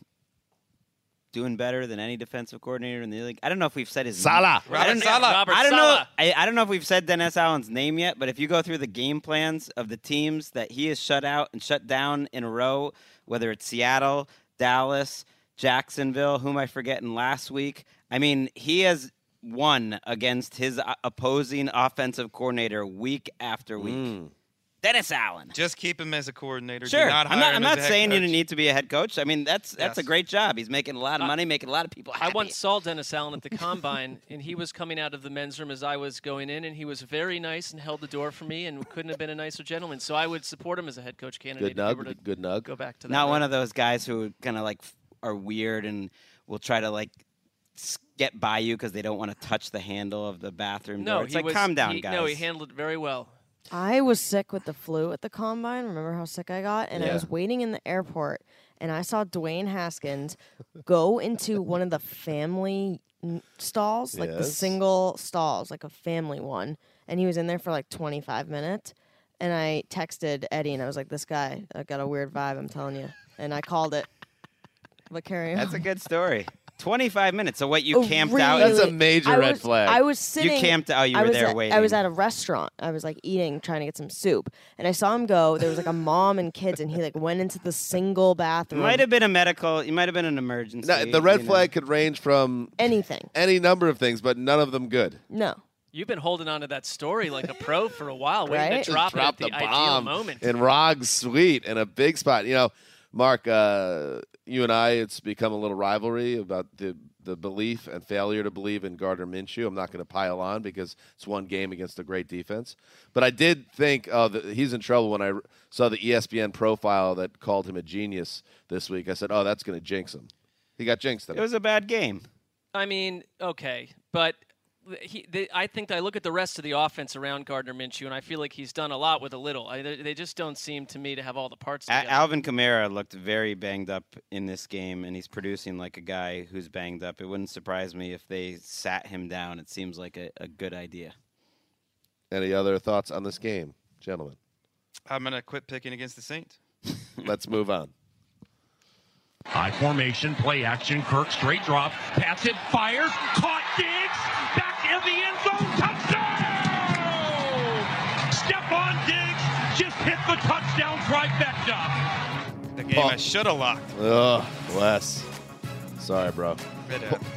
doing better than any defensive coordinator in the league? I don't know if we've said his Saleh. I don't, Robert Saleh. Robert I don't know. I, I don't know if we've said Dennis Allen's name yet, but if you go through the game plans of the teams that he has shut out and shut down in a row, whether it's Seattle, Dallas, Jacksonville, whom I forget in last week, I mean, he has won against his opposing offensive coordinator week after week. Mm. Dennis Allen. Just keep him as a coordinator. Sure, not I'm not. I'm not as a head saying you need to be a head coach. I mean, that's that's a great job. He's making a lot of money, making a lot of people happy. I happy. once saw Dennis Allen at the combine, (laughs) and he was coming out of the men's room as I was going in, and he was very nice and held the door for me, and couldn't have been a nicer gentleman. So I would support him as a head coach candidate. Good if he were nug. to Good nug. Go back to that. not route. one of those guys who kind of like are weird and will try to like get by you because they don't want to touch the handle of the bathroom No, door. It's he like was, calm down, he, guys. No, he handled it very well. I was sick with the flu at the combine. Remember how sick I got? And I Yeah. was waiting in the airport and I saw Dwayne Haskins go into one of the family n- stalls, like the Yes. single stalls, like a family one. And he was in there for like 25 minutes. And I texted Eddie and I was like, this guy, I got a weird vibe, I'm telling you. And I called it. But carry on. That's a good story. 25 minutes. So what you Oh, camped out? That's a major I red was, flag. I was sitting. You camped out, you I were was there at, waiting. I was at a restaurant. I was like eating, trying to get some soup, and I saw him go. There was like a mom and kids, and he like went into the single bathroom. Might have been a medical. It might have been an emergency. No, the red you know. flag could range from anything. any number of things, but none of them good. No. You've been holding on to that story like a pro for a while, waiting Right? to drop, Drop it at the, ideal bomb moment. in Rog's suite in a big spot. You know, Mark, uh, you and I, it's become a little rivalry about the the belief and failure to believe in Gardner Minshew. I'm not going to pile on because it's one game against a great defense. But I did think, oh, the, he's in trouble when I saw the ESPN profile that called him a genius this week. I said, oh, that's going to jinx him. He got jinxed. It was a bad game. I mean, okay, but he, they, I think I look at the rest of the offense around Gardner Minshew, and I feel like he's done a lot with a little. I, they they just don't seem to me to have all the parts A- together. Alvin Kamara looked very banged up in this game, and he's producing like a guy who's banged up. It wouldn't surprise me if they sat him down. It seems like a, a good idea. Any other thoughts on this game, gentlemen? I'm gonna quit picking against the Saints. (laughs) Let's move on. High formation, play action. Kirk straight drop. Pass it, fires. Caught Diggs. Back in the end zone. Touchdown! Stefon Diggs just hit the touchdown trifecta. The game Paul- I should have locked. Ugh, Wes. Sorry, bro.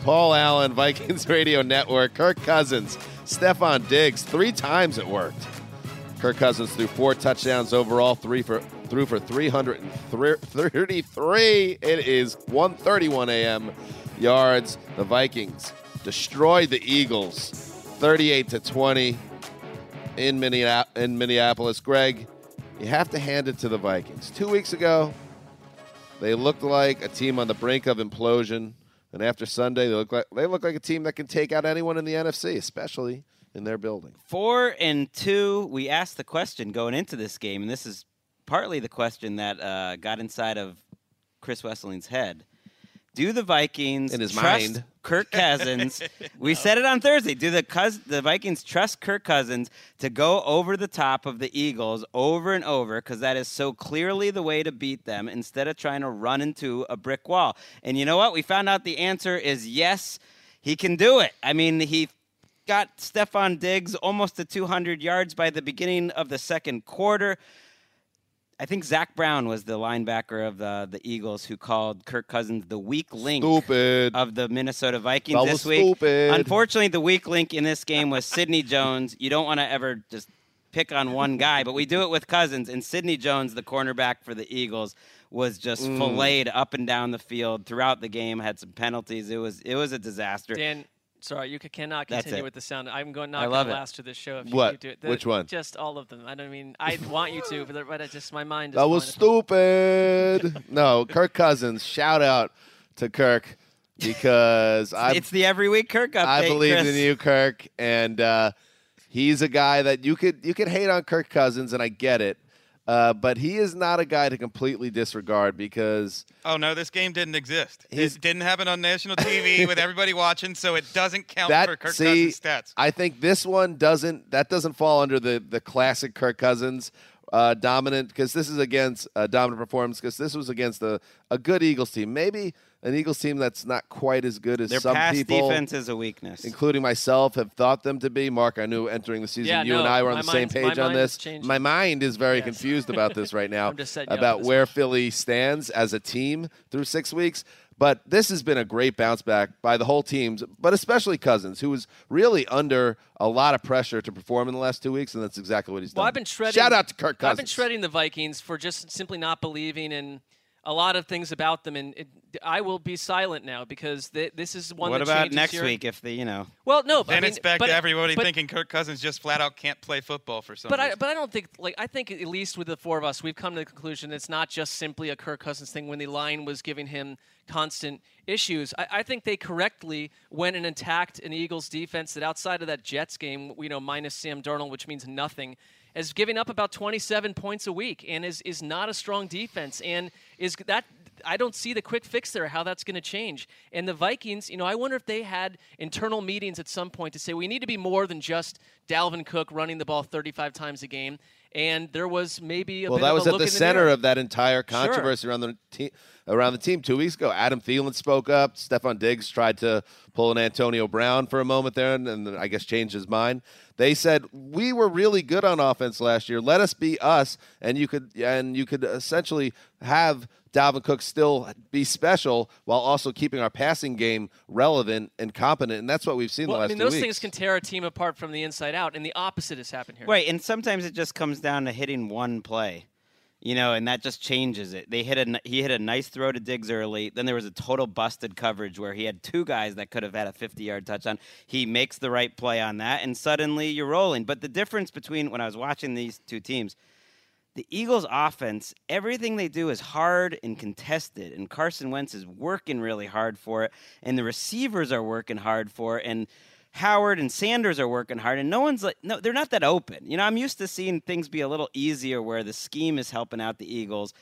Paul Allen, (laughs) Vikings Radio Network, Kirk Cousins, Stefon Diggs, three times it worked. Kirk Cousins threw four touchdowns overall, three for threw for 333. (laughs) It is 1:31 a.m. yards. The Vikings destroyed the Eagles, 38 to 20 in in Minneapolis. Greg, you have to hand it to the Vikings. Two weeks ago, they looked like a team on the brink of implosion, and after Sunday, they look like they look like a team that can take out anyone in the NFC, especially in their building. Four and two. We asked the question going into this game, and this is partly the question that uh, got inside of Chris Wesseling's head. Do the Vikings In his trust mind. Kirk (laughs) Cousins? (laughs) we said it on Thursday. Do the Cous- the Vikings trust Kirk Cousins to go over the top of the Eagles over and over because that is so clearly the way to beat them instead of trying to run into a brick wall? And you know what? We found out the answer is yes. He can do it. I mean, he got Stefon Diggs almost to 200 yards by the beginning of the second quarter. I think Zach Brown was the linebacker of the, the Eagles who called Kirk Cousins the weak link Stupid. of the Minnesota Vikings That was this week. stupid. Unfortunately, the weak link in this game was Sidney (laughs) Jones. You don't want to ever just pick on one guy, but we do it with Cousins and Sidney Jones, the cornerback for the Eagles, was just Mm. filleted up and down the field throughout the game. Had some penalties. It was it was a disaster. Dan, sorry, you cannot continue with the sound. I'm going not going to last to this show if you What? keep doing it. Which one? Just all of them. I don't mean I want you to, but, but I just my mind. Is That was stupid. (laughs) no, Kirk Cousins. Shout out to Kirk because (laughs) I it's the every week Kirk update. I believe Chris. in you, Kirk, and uh, he's a guy that you could you could hate on Kirk Cousins, and I get it, uh, but he is not a guy to completely disregard because Oh no, this game didn't exist. It didn't happen on national TV (laughs) with everybody watching, so it doesn't count that for Kirk see, Cousins stats. I think this one doesn't that doesn't fall under the the classic Kirk Cousins uh, dominant because this is against a dominant performance because this was against a, a good Eagles team, maybe an Eagles team that's not quite as good as Their some pass people. defense is a weakness. including myself, have thought them to be. Mark, I knew entering the season, Yeah, you and I were on the same page on this. My mind is very Yes. confused about this right (laughs) now I'm just setting you up for about where one. Philly stands as a team through six weeks. But this has been a great bounce back by the whole teams, but especially Cousins, who was really under a lot of pressure to perform in the last two weeks, and that's exactly what he's Well, done. I've been shredding. Shout out to Kirk Cousins. I've been shredding the Vikings for just simply not believing in a lot of things about them, and it, I will be silent now because th- this is one. what that about next your- week if the you know? Well, no, but then I mean, it's back but- to everybody but- thinking Kirk Cousins just flat out can't play football for some But I, but I don't think like I think at least with the four of us, we've come to the conclusion it's not just simply a Kirk Cousins thing when the line was giving him constant issues. I, I think they correctly went and attacked an Eagles defense that outside of that Jets game, you know, minus Sam Darnold, which means nothing, is giving up about 27 points a week and is is not a strong defense and is that. I don't see the quick fix there, how that's going to change. And the Vikings, you know, I wonder if they had internal meetings at some point to say we need to be more than just Dalvin Cook running the ball 35 times a game. And there was maybe a well, bit that was at the center of that entire controversy around the team. Around the team two weeks ago, Adam Thielen spoke up. Stefon Diggs tried to pull an Antonio Brown for a moment there, and, and I guess changed his mind. They said we were really good on offense last year. Let us be us, and you could and you could essentially have Dalvin Cook still be special while also keeping our passing game relevant and competent. And that's what we've seen Well, the I mean, two those weeks. things can tear a team apart from the inside out, and the opposite has happened here. Right, and sometimes it just comes down to hitting one play, you know, and that just changes it. They hit a he hit a nice throw to Diggs early. Then there was a total busted coverage where he had two guys that could have had a 50 yard touchdown. He makes the right play on that, and suddenly you're rolling. But the difference between when I was watching these two teams. The Eagles' offense, everything they do is hard and contested, and Carson Wentz is working really hard for it, and the receivers are working hard for it, and Howard and Sanders are working hard, and no one's like, no, they're not that open. You know, I'm used to seeing things be a little easier where the scheme is helping out the Eagles,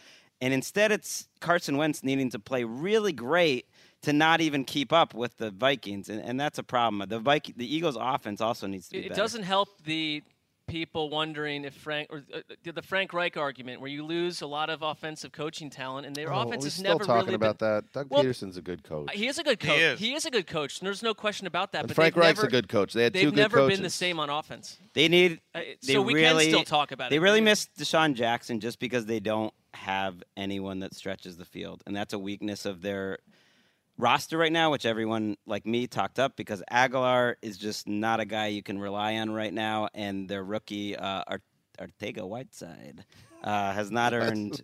and instead it's Carson Wentz needing to play really great to not even keep up with the Vikings, and, and that's a problem. The Viking, the Eagles' offense also needs to be It, it better. doesn't help the people wondering if Frank or uh, the Frank Reich argument, where you lose a lot of offensive coaching talent, and their Oh, offense we're has still never talking really about been, that. Doug Well, Pederson's a good coach. He is a good He coach. is. He is a good coach. and There's no question about that. And but Frank they've Reich's never, a good coach. They had they've two good never been the same on offense. They need. Uh, They so we really, can still talk about it. They but really we- miss DeSean Jackson just because they don't have anyone that stretches the field, and that's a weakness of their roster right now, which everyone like me talked up because Agholor is just not a guy you can rely on right now, and their rookie uh, Art- Ortega Whiteside uh, has (laughs) not earned.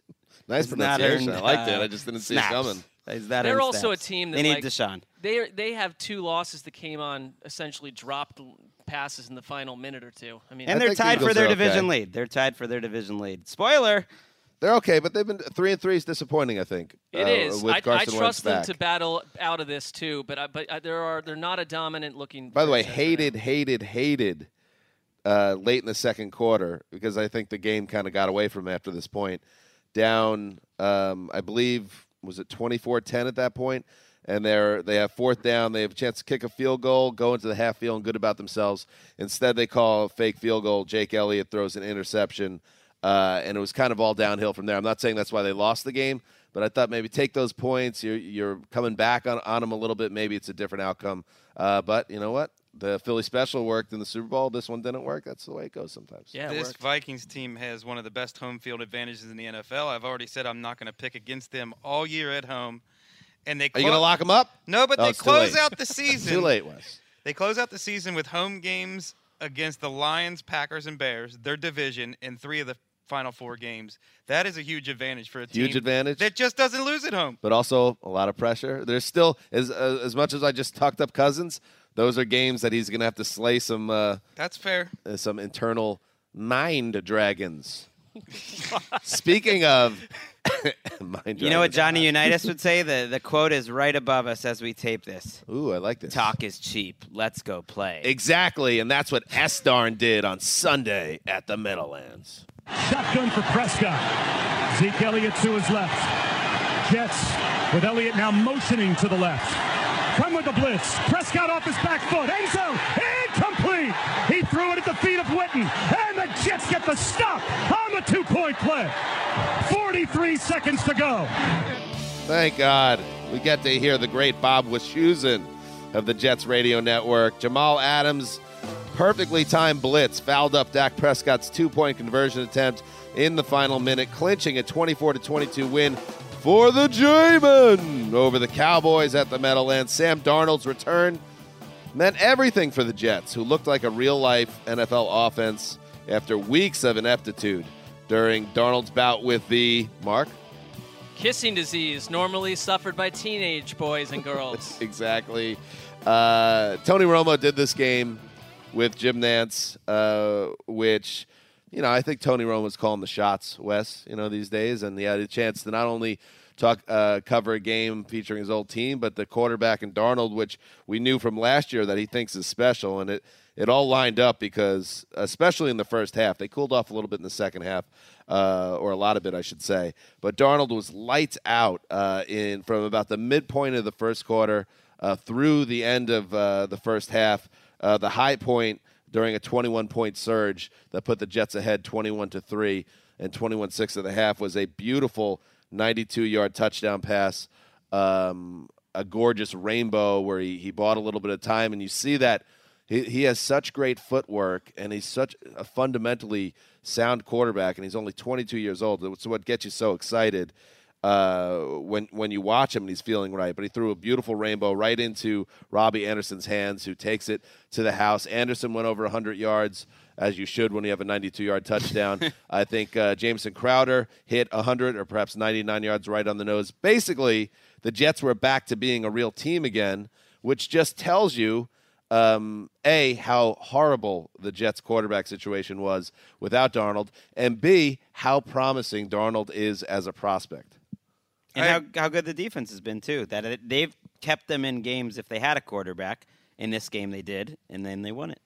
Nice has not pronunciation. earned, I liked it. uh, I just didn't see it coming. He's not They're earned also a team that they need like, DeSean. They they have two losses that came on essentially dropped passes in the final minute or two. I mean, And I they're think the tied for their are division okay. lead. They're tied for their division lead. Spoiler. They're okay, but they've been three and three is disappointing. I think It uh, is. I, I trust them back. to battle out of this too, but I, but uh, there are they're not a dominant looking. By the way, hated, hated, hated uh, late in the second quarter because I think the game kind of got away from after this point. Down, um, I believe, was it 24-10 at that? And they're they have fourth down. They have a chance to kick a field goal, go into the half feeling good about themselves. Instead, they call a fake field goal. Jake Elliott throws an interception, uh, and it was kind of all downhill from there. I'm not saying that's why they lost the game, but I thought maybe take those points. You're, you're coming back on, on them a little bit. Maybe it's a different outcome. Uh, but you know what? The Philly special worked in the Super Bowl. This one didn't work. That's the way it goes sometimes. Yeah, this worked. Vikings team has one of the best home field advantages in the NFL. I've already said I'm not going to pick against them all year at home. And they Are you going to lock them up? No, but Oh, they close out the (laughs) season. Too late, Wes. They close out the season with home games against the Lions, Packers, and Bears, their division, in three of the final four games. That is a huge advantage for a team. Huge advantage. That just doesn't lose at home. but also a lot of pressure. There's still as uh, as much as I just talked up Cousins. Those are games that he's going to have to slay some uh, That's fair. uh, some internal mind dragons. (laughs) Speaking of (coughs) mind You know what dragons. Johnny (laughs) Unitas would say? The the quote is right above us as we tape this. Ooh, I like this. Talk is cheap. Let's go play. Exactly, and that's what Estarn did on Sunday at the Meadowlands. Shotgun for Prescott. Zeke Elliott to his left. Jets with Elliott now motioning to the left. Come with the blitz. Prescott off his back foot. End zone. Incomplete. He threw it at the feet of Witten. And the Jets get the stop on the two-point play. 43 seconds to go. Thank God we get to hear the great Bob Wischusen of the Jets radio network. Jamal Adams, perfectly timed blitz, fouled up Dak Prescott's two-point conversion attempt in the final minute, clinching a 24 22 win for the J-Men over the Cowboys at the Meadowlands. Sam Darnold's return meant everything for the Jets, who looked like a real-life NFL offense after weeks of ineptitude during Darnold's bout with the Mark. Kissing disease, normally suffered by teenage boys and girls. (laughs) exactly. Uh, Tony Romo did this game with Jim Nantz, uh, which, you know, I think Tony Romo's calling the shots, Wes, you know, these days. And he had a chance to not only talk, uh, cover a game featuring his old team, but the quarterback and Darnold, which we knew from last year that he thinks is special. And it, it all lined up because, especially in the first half, they cooled off a little bit in the second half, uh, or a lot of it, I should say. But Darnold was lights out uh, in from about the midpoint of the first quarter uh, through the end of uh, the first half. Uh, the high point during a 21 point surge that put the Jets ahead 21 to 3 and 21 6 of the half was a beautiful 92 yard touchdown pass. Um, a gorgeous rainbow where he, he bought a little bit of time, and you see that he, he has such great footwork and he's such a fundamentally sound quarterback, and he's only 22 years old. It's what gets you so excited uh, when when you watch him and he's feeling right. But he threw a beautiful rainbow right into Robbie Anderson's hands, who takes it to the house. Anderson went over 100 yards, as you should when you have a 92 yard touchdown. (laughs) I think uh, Jamison Crowder hit 100 or perhaps 99 yards right on the nose. Basically, the Jets were back to being a real team again, which just tells you. Um, a, how horrible the Jets quarterback situation was without Darnold, and B, how promising Darnold is as a prospect. And how, how good the defense has been too. That it, they've kept them in games if they had a quarterback. In this game, they did, and then they won it.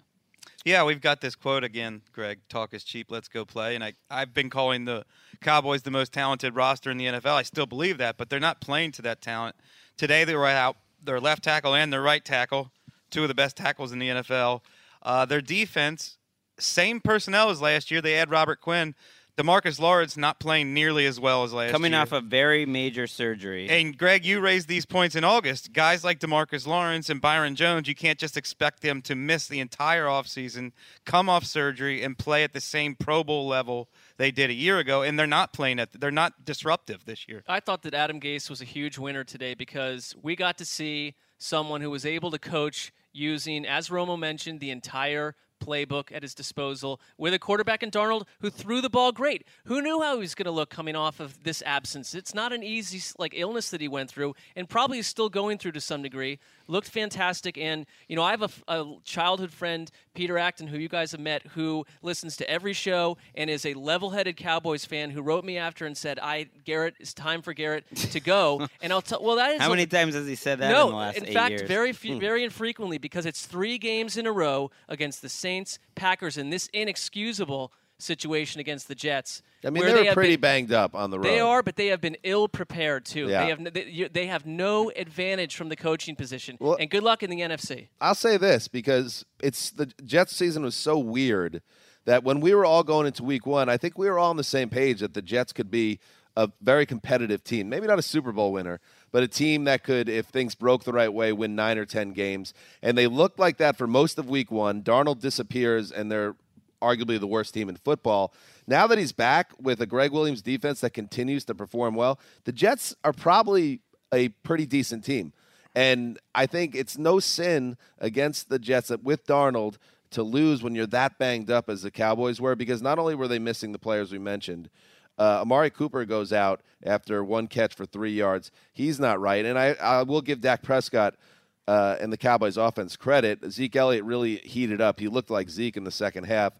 Yeah, we've got this quote again, Greg. Talk is cheap. Let's go play. And I, I've been calling the Cowboys the most talented roster in the NFL. I still believe that, but they're not playing to that talent. Today, they were out their left tackle and their right tackle, two of the best tackles in the NFL. Uh, their defense, same personnel as last year. They had Robert Quinn. Demarcus Lawrence not playing nearly as well as last year. Coming year. off a very major surgery. And Greg, you raised these points in August. Guys like Demarcus Lawrence and Byron Jones, you can't just expect them to miss the entire offseason, come off surgery, and play at the same Pro Bowl level they did a year ago. And they're not playing at. They're not disruptive this year. I thought that Adam Gase was a huge winner today because we got to see someone who was able to coach using, as Romo mentioned, the entire playbook at his disposal with a quarterback in Darnold who threw the ball great. Who knew how he was going to look coming off of this absence? It's not an easy like illness that he went through and probably is still going through to some degree. Looked fantastic and you know, I have a, a childhood friend, Peter Acton, who you guys have met who listens to every show and is a level-headed Cowboys fan who wrote me after and said, "I Garrett, it's time for Garrett to go." (laughs) and I'll tell well that is How many times has he said that no, in the last in fact, years? very few, Hmm. very infrequently because it's three games in a row against the Saints, Packers, and this inexcusable situation against the Jets. I mean, where they pretty been- bang up on the road. They are, but they have been ill prepared too. Yeah. They have they, they have no advantage from the coaching position. Well, and good luck in the NFC. I'll say this because it's the Jets season was so weird that when we were all going into week one, I think we were all on the same page that the Jets could be a very competitive team. Maybe not a Super Bowl winner, but a team that could, if things broke the right way, win nine or ten games. And they looked like that for most of week one. Darnold disappears and they're arguably the worst team in football. Now that he's back with a Gregg Williams defense that continues to perform well, the Jets are probably a pretty decent team. And I think it's no sin against the Jets that with Darnold to lose when you're that banged up as the Cowboys were, because not only were they missing the players we mentioned, uh, Amari Cooper goes out after one catch for three yards. He's not right, and I, I will give Dak Prescott uh, and the Cowboys offense credit. Zeke Elliott really heated up. He looked like Zeke in the second half,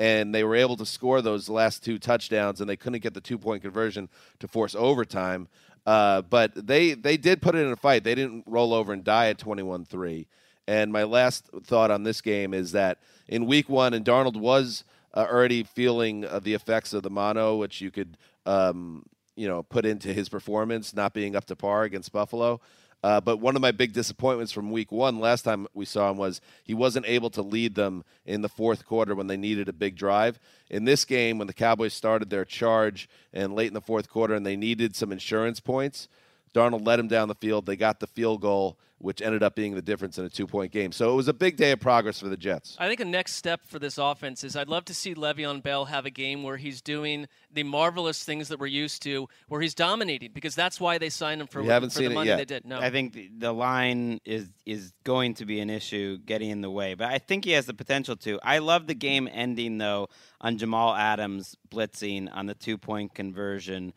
and they were able to score those last two touchdowns, and they couldn't get the two point conversion to force overtime. Uh, but they they did put it in a fight. They didn't roll over and die at 21-3. And my last thought on this game is that in week one, and Darnold was uh, already feeling uh, the effects of the mono, which you could um, you know put into his performance not being up to par against Buffalo. Uh, but one of my big disappointments from week one last time we saw him was he wasn't able to lead them in the fourth quarter when they needed a big drive. In this game, when the Cowboys started their charge and late in the fourth quarter and they needed some insurance points, Darnold led him down the field. They got the field goal, which ended up being the difference in a two point game. So it was a big day of progress for the Jets. I think a next step for this offense is I'd love to see Le'Veon Bell have a game where he's doing the marvelous things that we're used to, where he's dominating, because that's why they signed him for, We haven't for seen the it money yet. they did. No, I think the, the line is is going to be an issue getting in the way, but I think he has the potential to. I love the game ending though on Jamal Adams blitzing on the two point conversion,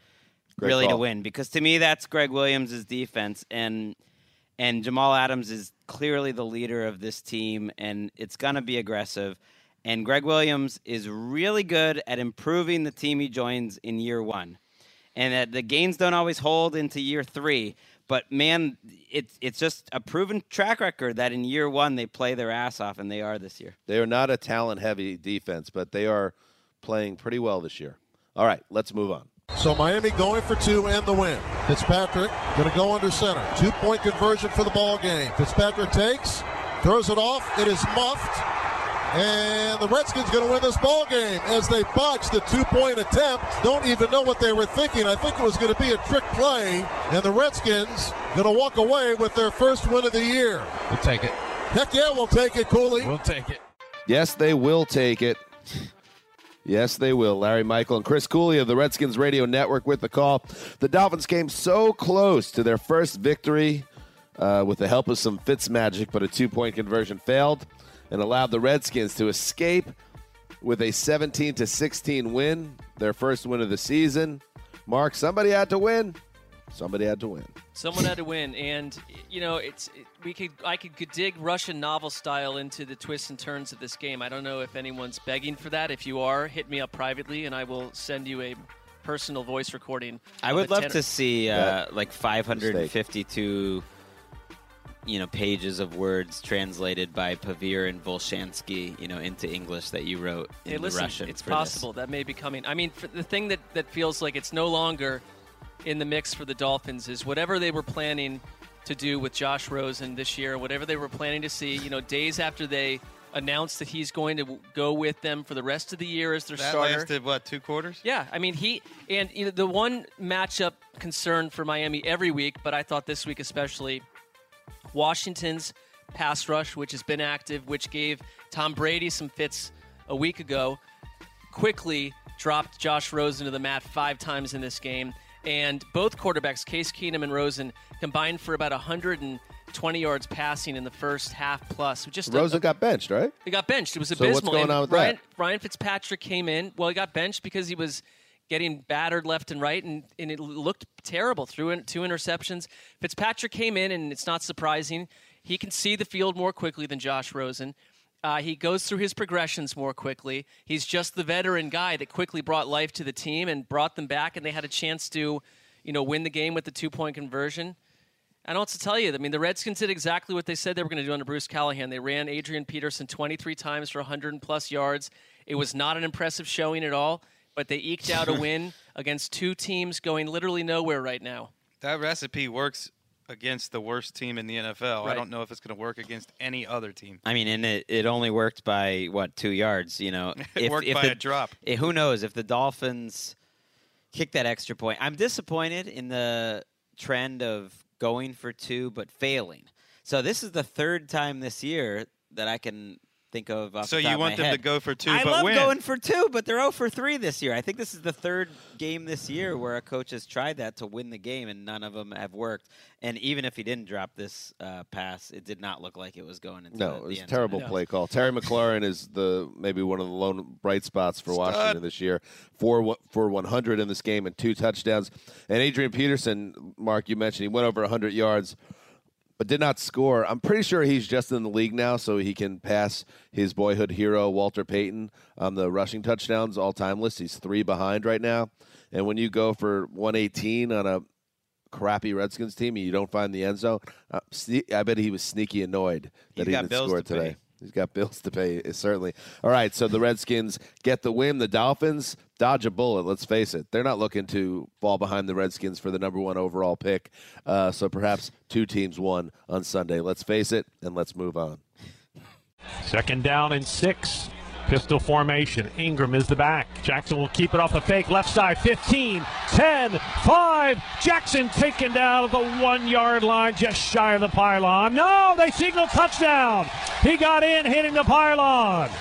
Great really to win because to me that's Gregg Williams' defense and and Jamal Adams is clearly the leader of this team and it's gonna be aggressive. And Gregg Williams is really good at improving the team he joins in year one and that the gains don't always hold into year three. But man, it's it's just a proven track record that in year one they play their ass off, and they are this year. They are not a talent heavy defense, but they are playing pretty well this year. All right, let's move on. So Miami going for two and the win. Fitzpatrick going to go under center. Two point conversion for the ball game. Fitzpatrick takes, throws it off. It is muffed. And the Redskins going to win this ball game as they botch the two point attempt. Don't even know what they were thinking. I think it was going to be a trick play. And the Redskins going to walk away with their first win of the year. We'll take it. Heck yeah, we'll take it, Cooley. We'll take it. Yes, they will take it. Yes, they will. Larry Michael and Chris Cooley of the Redskins Radio Network with the call. The Dolphins came so close to their first victory uh, with the help of some Fitz magic, but a two point conversion failed and allowed the Redskins to escape with a 17 to 16 win, their first win of the season. Mark, somebody had to win. Somebody had to win. Someone had to win, and you know, it's it, we could I could, could dig Russian novel style into the twists and turns of this game. I don't know if anyone's begging for that. If you are, hit me up privately, and I will send you a personal voice recording. I would love ten- to see uh, That like 552, you know, pages of words translated by Pevear and Volokhonsky, you know, into English that you wrote in Hey, listen, Russian. it's for this. possible that may be coming. I mean, for the thing that that feels like it's no longer in the mix for the Dolphins is whatever they were planning to do with Josh Rosen this year, whatever they were planning to see. You know, days after they announced that he's going to go with them for the rest of the year as their That starter. lasted what two quarters? Yeah, I mean he and you know the one matchup concern for Miami every week, but I thought this week especially, Washington's pass rush, which has been active, which gave Tom Brady some fits a week ago, quickly dropped Josh Rosen to the mat five times in this game, and both quarterbacks, Case Keenum and Rosen, combined for about 120 yards passing in the first half plus. Just a- Rosa got benched, right? he got benched. It was abysmal. So what's going And on with Ryan, that? Ryan Fitzpatrick came in. Well, he got benched because he was getting battered left and right, and, and it looked terrible. Threw in two interceptions. Fitzpatrick came in, and it's not surprising. He can see the field more quickly than Josh Rosen. Uh, he goes through his progressions more quickly. He's just the veteran guy that quickly brought life to the team and brought them back, and they had a chance to, you know, win the game with the two-point conversion. I don't what to tell you. I mean, the Redskins did exactly what they said they were going to do under Bruce Callahan. They ran Adrian Peterson 23 times for 100 plus yards. It was not an impressive showing at all, but they eked out a (laughs) win against two teams going literally nowhere right now. That recipe works against the worst team in the NFL. I don't know if it's going to work against any other team. I mean, and it, it only worked by what two yards? You know, (laughs) It worked by the, a drop. eh, who knows if the Dolphins kick that extra point? I'm disappointed in the trend of going for two but failing. So this is the third time this year that I can think of. Off So the you top of want my them to go for two, I but love win. going for two, but they're 0 for three this year. I think this is the third game this year where a coach has tried that to win the game, and none of them have worked. And even if he didn't drop this uh, pass, it did not look like it was going into No, the, it was the a end terrible play call. Terry McLaurin is the maybe one of the lone bright spots for Stud. Washington this year. Four for 100 in this game and two touchdowns. And Adrian Peterson, Mark, you mentioned he went over 100 yards, but did not score. I'm pretty sure he's just in the league now, so he can pass his boyhood hero Walter Payton on the rushing touchdowns all time list. He's three behind right now. And when you go for 118 on a crappy Redskins team and you don't find the end zone, uh, sne- I bet he was sneaky annoyed that He's he didn't score to pay. He's got bills to pay, uh, certainly. All right, so the Redskins get the win. The Dolphins dodge a bullet. Let's face it; they're not looking to fall behind the Redskins for the number one overall pick. Uh, so perhaps two teams won on Sunday. Let's face it, and let's move on. Second down and six. Pistol formation. Ingram is the back. Jackson will keep it off the fake. Left side, 15, 10, 5. Jackson taken down at the one yard line, just shy of the pylon. No, they signal touchdown. He got in, hitting the pylon.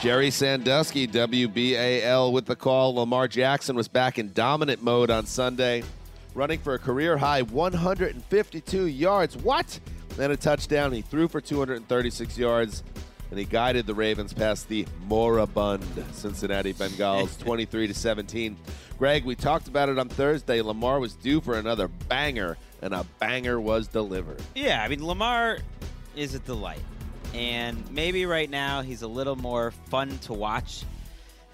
Gerry Sandusky, WBAL, with the call. Lamar Jackson was back in dominant mode on Sunday, running for a career high 152 yards. What? Then a touchdown. He threw for 236 yards, and he guided the Ravens past the moribund Cincinnati Bengals (laughs) 23 to 17. Greg, we talked about it on Thursday. Lamar was due for another banger, and a banger was delivered. Yeah, I mean Lamar is a delight, and maybe right now he's a little more fun to watch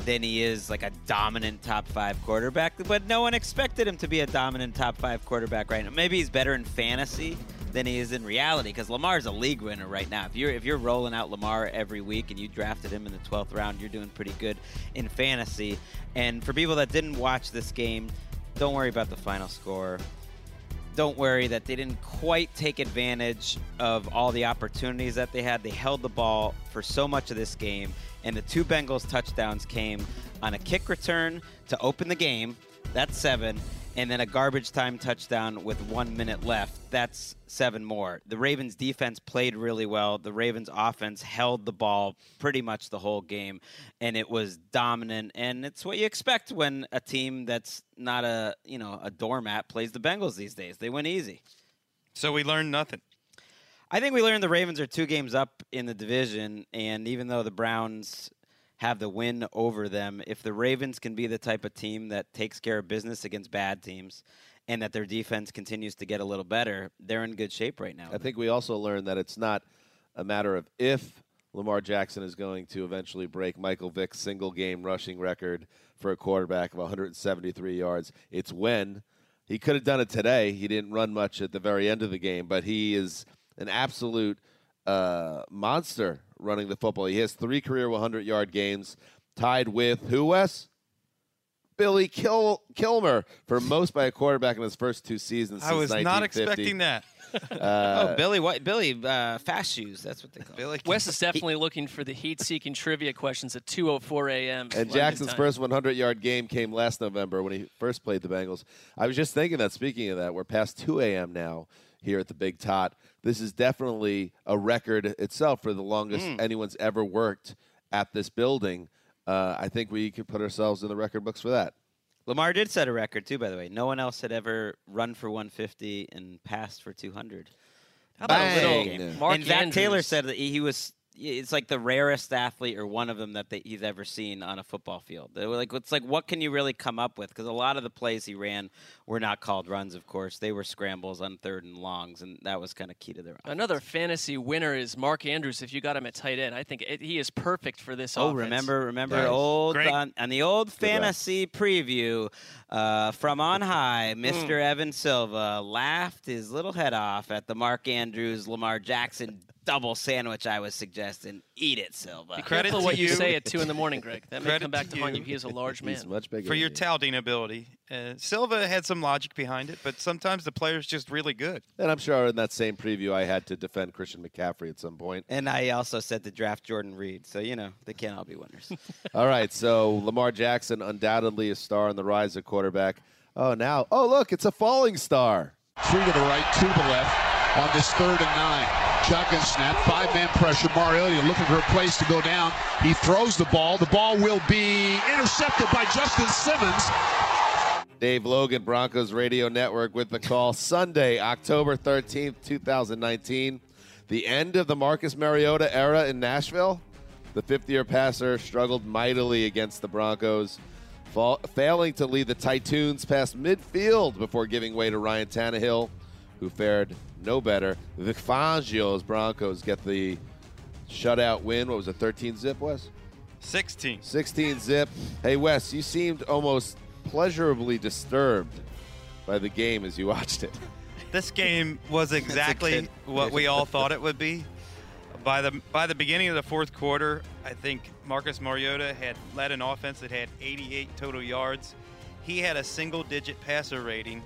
than he is like a dominant top five quarterback. But no one expected him to be a dominant top five quarterback right now. Maybe he's better in fantasy than he is in reality because Lamar's a league winner right now. If you're if you're rolling out Lamar every week and you drafted him in the 12th round, you're doing pretty good in fantasy. And for people that didn't watch this game, don't worry about the final score don't worry that they didn't quite take advantage of all the opportunities that they had. They held the ball for so much of this game, and the two Bengals touchdowns came on a kick return to open the game. That's seven. And then a garbage time touchdown with one minute left. That's seven more. The Ravens defense played really well. The Ravens offense held the ball pretty much the whole game, and it was dominant. And it's what you expect when a team that's not a you know a doormat plays the Bengals these days. They win easy. So we learned nothing. I think we learned the Ravens are two games up in the division, and even though the Browns have the win over them, if the Ravens can be the type of team that takes care of business against bad teams, and that their defense continues to get a little better, they're in good shape right now. I think we also learned that it's not a matter of if Lamar Jackson is going to eventually break Michael Vick's single game rushing record for a quarterback of 173 yards. It's when. He could have done it today. He didn't run much at the very end of the game, but he is an absolute uh, monster running the football. He has three career 100 yard games, tied with who, Wes? Billy Kil- Kilmer for most by a quarterback in his first two seasons. I was not expecting that. (laughs) Uh, oh, Billy, what? Billy, uh, fast shoes. That's what they call. Billy. Wes is definitely looking for the heat-seeking trivia questions at 2:04 a.m. And London Jackson's time. first 100 yard game came last November when he first played the Bengals. I was just thinking that, speaking of that, we're past 2 a.m. now here at the Big Tot. This is definitely a record itself for the longest Hmm. anyone's ever worked at this building. Uh, I think we could put ourselves in the record books for that. Lamar did set a record too, by the way. No one else had ever run for 150 and passed for 200. How about a little Bang. Mark and Zac Taylor said that he he was. It's like the rarest athlete or one of them that they, he's ever seen on a football field. They were like, it's like, what can you really come up with? Because a lot of the plays he ran were not called runs, of course. They were scrambles on third and longs, and that was kind of key to their. offense. Another fantasy winner is Mark Andrews. If you got him at tight end, I think it, he is perfect for this Oh, offense. remember, remember Nice. old Great. on, on the old fantasy preview uh, from on high. Mr. Evan Silva laughed his little head off at the Mark Andrews Lamar Jackson double sandwich I was suggesting. Eat it, Silva. Be Credit careful to what you you. say at two in the morning, Greg. That may Credit come back to to haunt you. you. He is a (laughs) large man. He's much bigger for your you. touting ability. Uh, Silva had some logic behind it, but sometimes the player's just really good. And I'm sure in that same preview, I had to defend Christian McCaffrey at some point. And I also said to draft Jordan Reed, so you know they can't all be winners. (laughs) All right, so Lamar Jackson, undoubtedly a star on the rise of quarterback. Oh, now, oh, look, it's a falling star. Three to the right, two to the left on this third and nine. Shotgun snap, five man pressure. Mariota looking for a place to go down. He throws the ball. The ball will be intercepted by Justin Simmons. Dave Logan, Broncos Radio Network, with the call Sunday, October 13th, 2019. The end of the Marcus Mariota era in Nashville. The fifth year passer struggled mightily against the Broncos, fall, failing to lead the Titans past midfield before giving way to Ryan Tannehill, who fared no better. Vic Fangio's Broncos get the shutout win. What was it, 13 zip, Wes? 16. 16 zip. Hey, Wes, you seemed almost pleasurably disturbed by the game as you watched it. This game was (laughs) exactly what we all (laughs) thought it would be. By the by the beginning of the fourth quarter, I think Marcus Mariota had led an offense that had 88 total yards. He had a single-digit passer rating.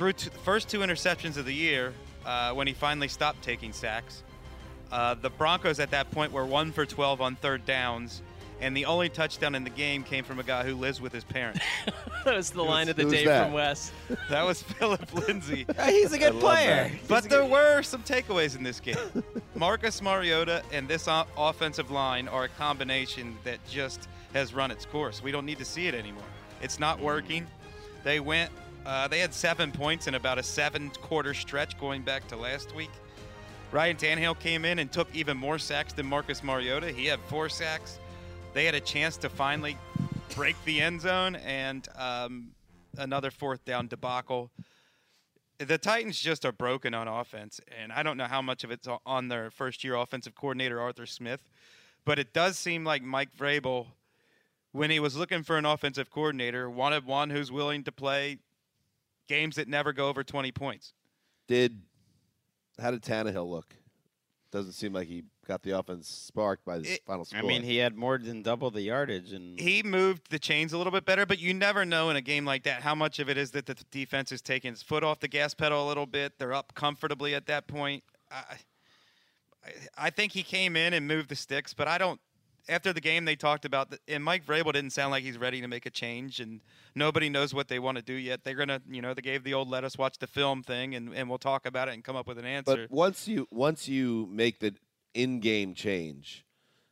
Through t- the first two interceptions of the year, uh, when he finally stopped taking sacks, uh, the Broncos at that point were one for 12 on third downs, and the only touchdown in the game came from a guy who lives with his parents. (laughs) that was the line of the day that? from Wes. (laughs) That was Phillip (laughs) Lindsay. He's a good player. But there were some takeaways in this game. Marcus Mariota and this o- offensive line are a combination that just has run its course. We don't need to see it anymore. It's not working. They went. Uh, they had seven points in about a seven-quarter stretch going back to last week. Ryan Tannehill came in and took even more sacks than Marcus Mariota. He had four sacks. They had a chance to finally break the end zone, and um, another fourth down debacle the Titans just are broken on offense, and I don't know how much of it's on their first year offensive coordinator, Arthur Smith, but it does seem like Mike Vrabel, when he was looking for an offensive coordinator, wanted one who's willing to play games that never go over 20 points. Did how did Tannehill look? Doesn't seem like he got the offense sparked by this final score. I mean, he had more than double the yardage, and He moved the chains a little bit better, but you never know in a game like that how much of it is that the defense is taking its foot off the gas pedal a little bit. They're up comfortably at that point. I, I, I think he came in and moved the sticks, but I don't. After the game, they talked about and Mike Vrabel didn't sound like he's ready to make a change, and nobody knows what they want to do yet. They're gonna, you know, they gave the old "let us watch the film" thing, and, and we'll talk about it and come up with an answer. But once you once you make the in-game change,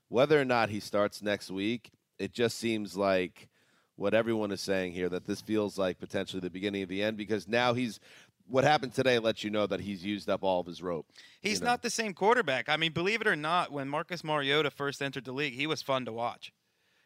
whether or not he starts next week, it just seems like what everyone is saying here that this feels like potentially the beginning of the end because now he's what happened today lets you know that he's used up all of his rope. He's you know? not the same quarterback. I mean, believe it or not, when Marcus Mariota first entered the league, he was fun to watch.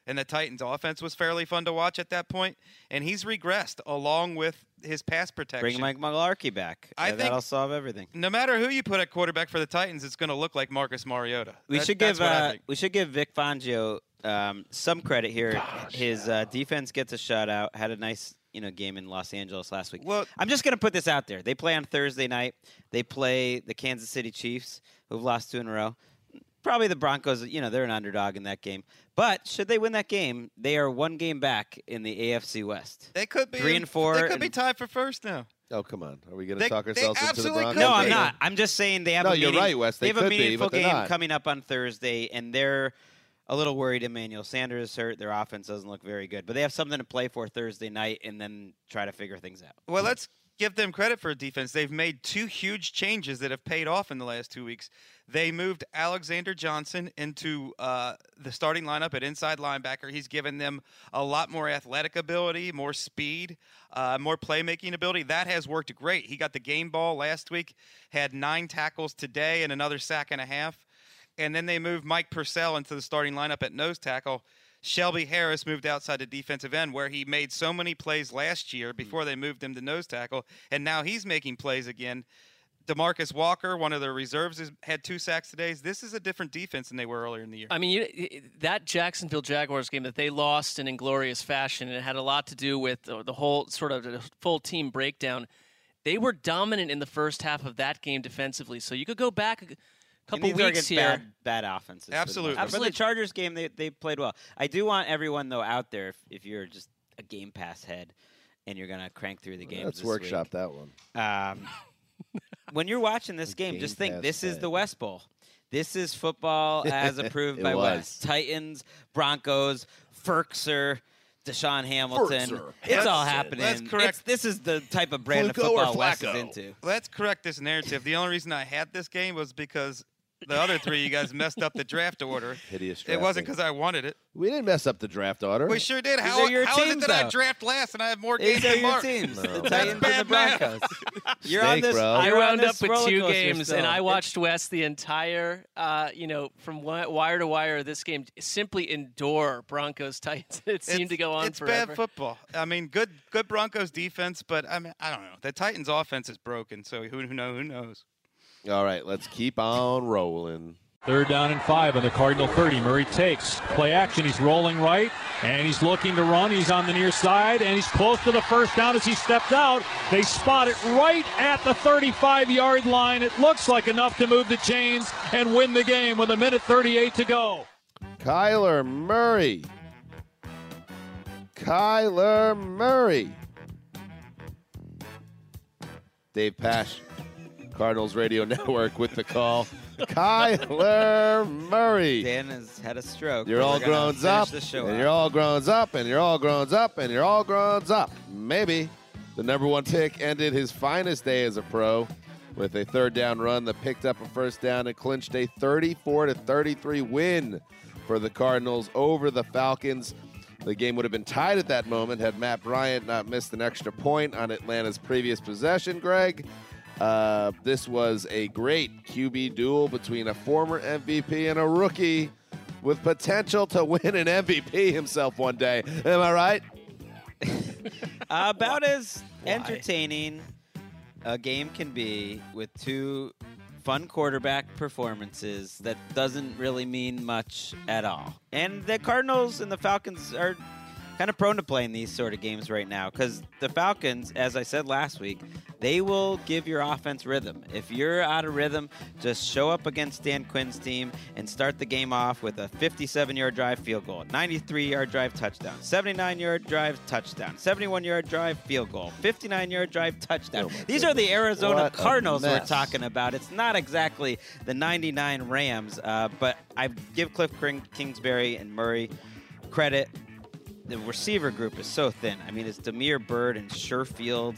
And the Titans' offense was fairly fun to watch at that point. point, and he's regressed along with his pass protection. bring Mike Mularkey back. I Yeah, think- that'll solve everything. no matter who you put at quarterback for the Titans, it's going to look like Marcus Mariota. We That- should give uh, we should give Vic Fangio um, some credit here. His uh, defense gets a shutout. Had a nice you know game in Los Angeles last week. Well- I'm just gonna put this out there. They play on Thursday night. They play the Kansas City Chiefs, who've lost two in a row. Probably the Broncos. You know they're an underdog in that game. But should they win that game, they are one game back in the AFC West. They could be three and four. They could be tied for first now. Oh come on, are we going to talk ourselves into the Broncos? could No, I'm not. I'm just saying they have No, a you're meeting- right, Wes. They have a could be, meaningful but game not. coming up on Thursday, and they're a little worried. Emmanuel Sanders is hurt. Their offense doesn't look very good, but they have something to play for Thursday night, and then try to figure things out. Well, let's give them credit for defense. They've made two huge changes that have paid off in the last two weeks. They moved Alexander Johnson into uh, the starting lineup at inside linebacker. He's given them a lot more athletic ability, more speed, uh, more playmaking ability. That has worked great. He got the game ball last week, had nine tackles today, and another sack and a half. And then they moved Mike Purcell into the starting lineup at nose tackle. Shelby Harris moved outside to defensive end, where he made so many plays last year hmm. before they moved him to nose tackle, and now he's making plays again. Demarcus Walker, one of their reserves, had two sacks today. This is a different defense than they were earlier in the year. I mean, you, that Jacksonville Jaguars game that they lost in inglorious fashion, and it had a lot to do with the, the whole sort of the full team breakdown. They were dominant in the first half of that game defensively. So you could go back couple And these weeks against here. Bad, bad offenses. for the Absolutely. part. But the Chargers game, they, they played well. I do want everyone though out there, if, if you're just a Game Pass head and you're gonna crank through the games, Let's this workshop week, that one. Um, (laughs) when you're watching this game, Game just think Pass this is the West Bowl. This is football (laughs) as approved by was. West. Titans, Broncos, Ferkser, Deshaun Hamilton. sir. It's Let's- all happening. let's correct- It's- this is the type of brand of Fluco or football Wes is into. Let's correct this narrative. The only reason I had this game was because the other three you guys messed up the draft order. (laughs) Hideous draft. It wasn't because I wanted it. We didn't mess up the draft order. We sure did. These How, are your how is it teams, that I draft last and I have more games These are than your Mark? teams, the Titans That's and the. Broncos. (laughs) You're on this. bro. I wound up with two games, still. and I watched West the entire, uh, you know, from wire to wire. of This game simply endure Broncos Titans. (laughs) It seemed to go on forever. it's forever. bad football. I mean, good good Broncos defense, but I mean, I don't know. The Titans offense is broken, so who who know who knows. All right, let's keep on rolling. Third down and five on the Cardinal 30. Murray takes play action. He's rolling right and he's looking to run. He's on the near side and he's close to the first down as he stepped out. They spot it right at the 35 yard line. It looks like enough to move the chains and win the game with a minute 38 to go. Kyler Murray. Kyler Murray. Dave Pasch, Cardinals Radio (laughs) Network with the call. (laughs) Kyler Murray. Dan has had a stroke. You're all grown up, show and out. you're all grown up, and you're all grown up, and you're all grown up. Maybe the number one pick ended his finest day as a pro with a third down run that picked up a first down and clinched a 34 to 33 win for the Cardinals over the Falcons. The game would have been tied at that moment had Matt Bryant not missed an extra point on Atlanta's previous possession, Greg. Uh, this was a great QB duel between a former MVP and a rookie with potential to (laughs) win an MVP himself one day. Am I right? (laughs) about as entertaining a game can be with two fun quarterback performances that doesn't really mean much at all. And the Cardinals and the Falcons are kind of prone to playing these sort of games right now because the Falcons, as I said last week, they will give your offense rhythm. If you're out of rhythm, just show up against Dan Quinn's team and start the game off with a 57 yard drive field goal, 93 yard drive touchdown, 79 yard drive touchdown, 71 yard drive field goal, 59 yard drive touchdown. Oh These are the Arizona What Cardinals we're talking about. It's not exactly the 99 Rams, uh, but I give Cliff Kingsbury and Murray credit. The receiver group is so thin. I mean, it's Damiere Byrd and Sherfield,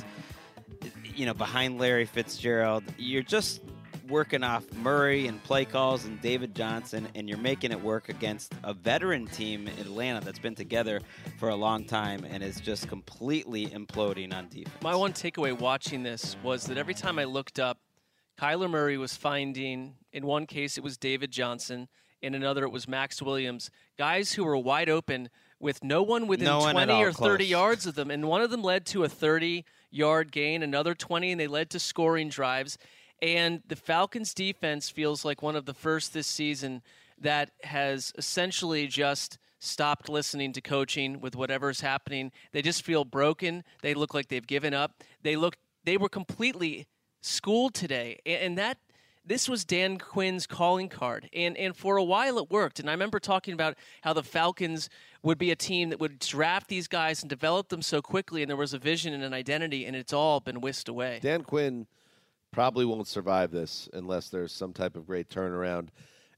you know, behind Larry Fitzgerald. You're just working off Murray and play calls and David Johnson, and you're making it work against a veteran team in Atlanta that's been together for a long time and is just completely imploding on defense. My one takeaway watching this was that every time I looked up, Kyler Murray was finding, in one case, it was David Johnson. In another, it was Maxx Williams. Guys who were wide open with no one within No one 20 all or 30 close. yards of them. And one of them led to a 30 yard gain, another 20, and they led to scoring drives. And the Falcons' defense feels like one of the first this season that has essentially just stopped listening to coaching with whatever's happening. They just feel broken. They look like they've given up. They look they were completely schooled today. And that this was Dan Quinn's calling card. And and for a while it worked. And I remember talking about how the Falcons would be a team that would draft these guys and develop them so quickly and there was a vision and an identity and it's all been whisked away. Dan Quinn probably won't survive this unless there's some type of great turnaround.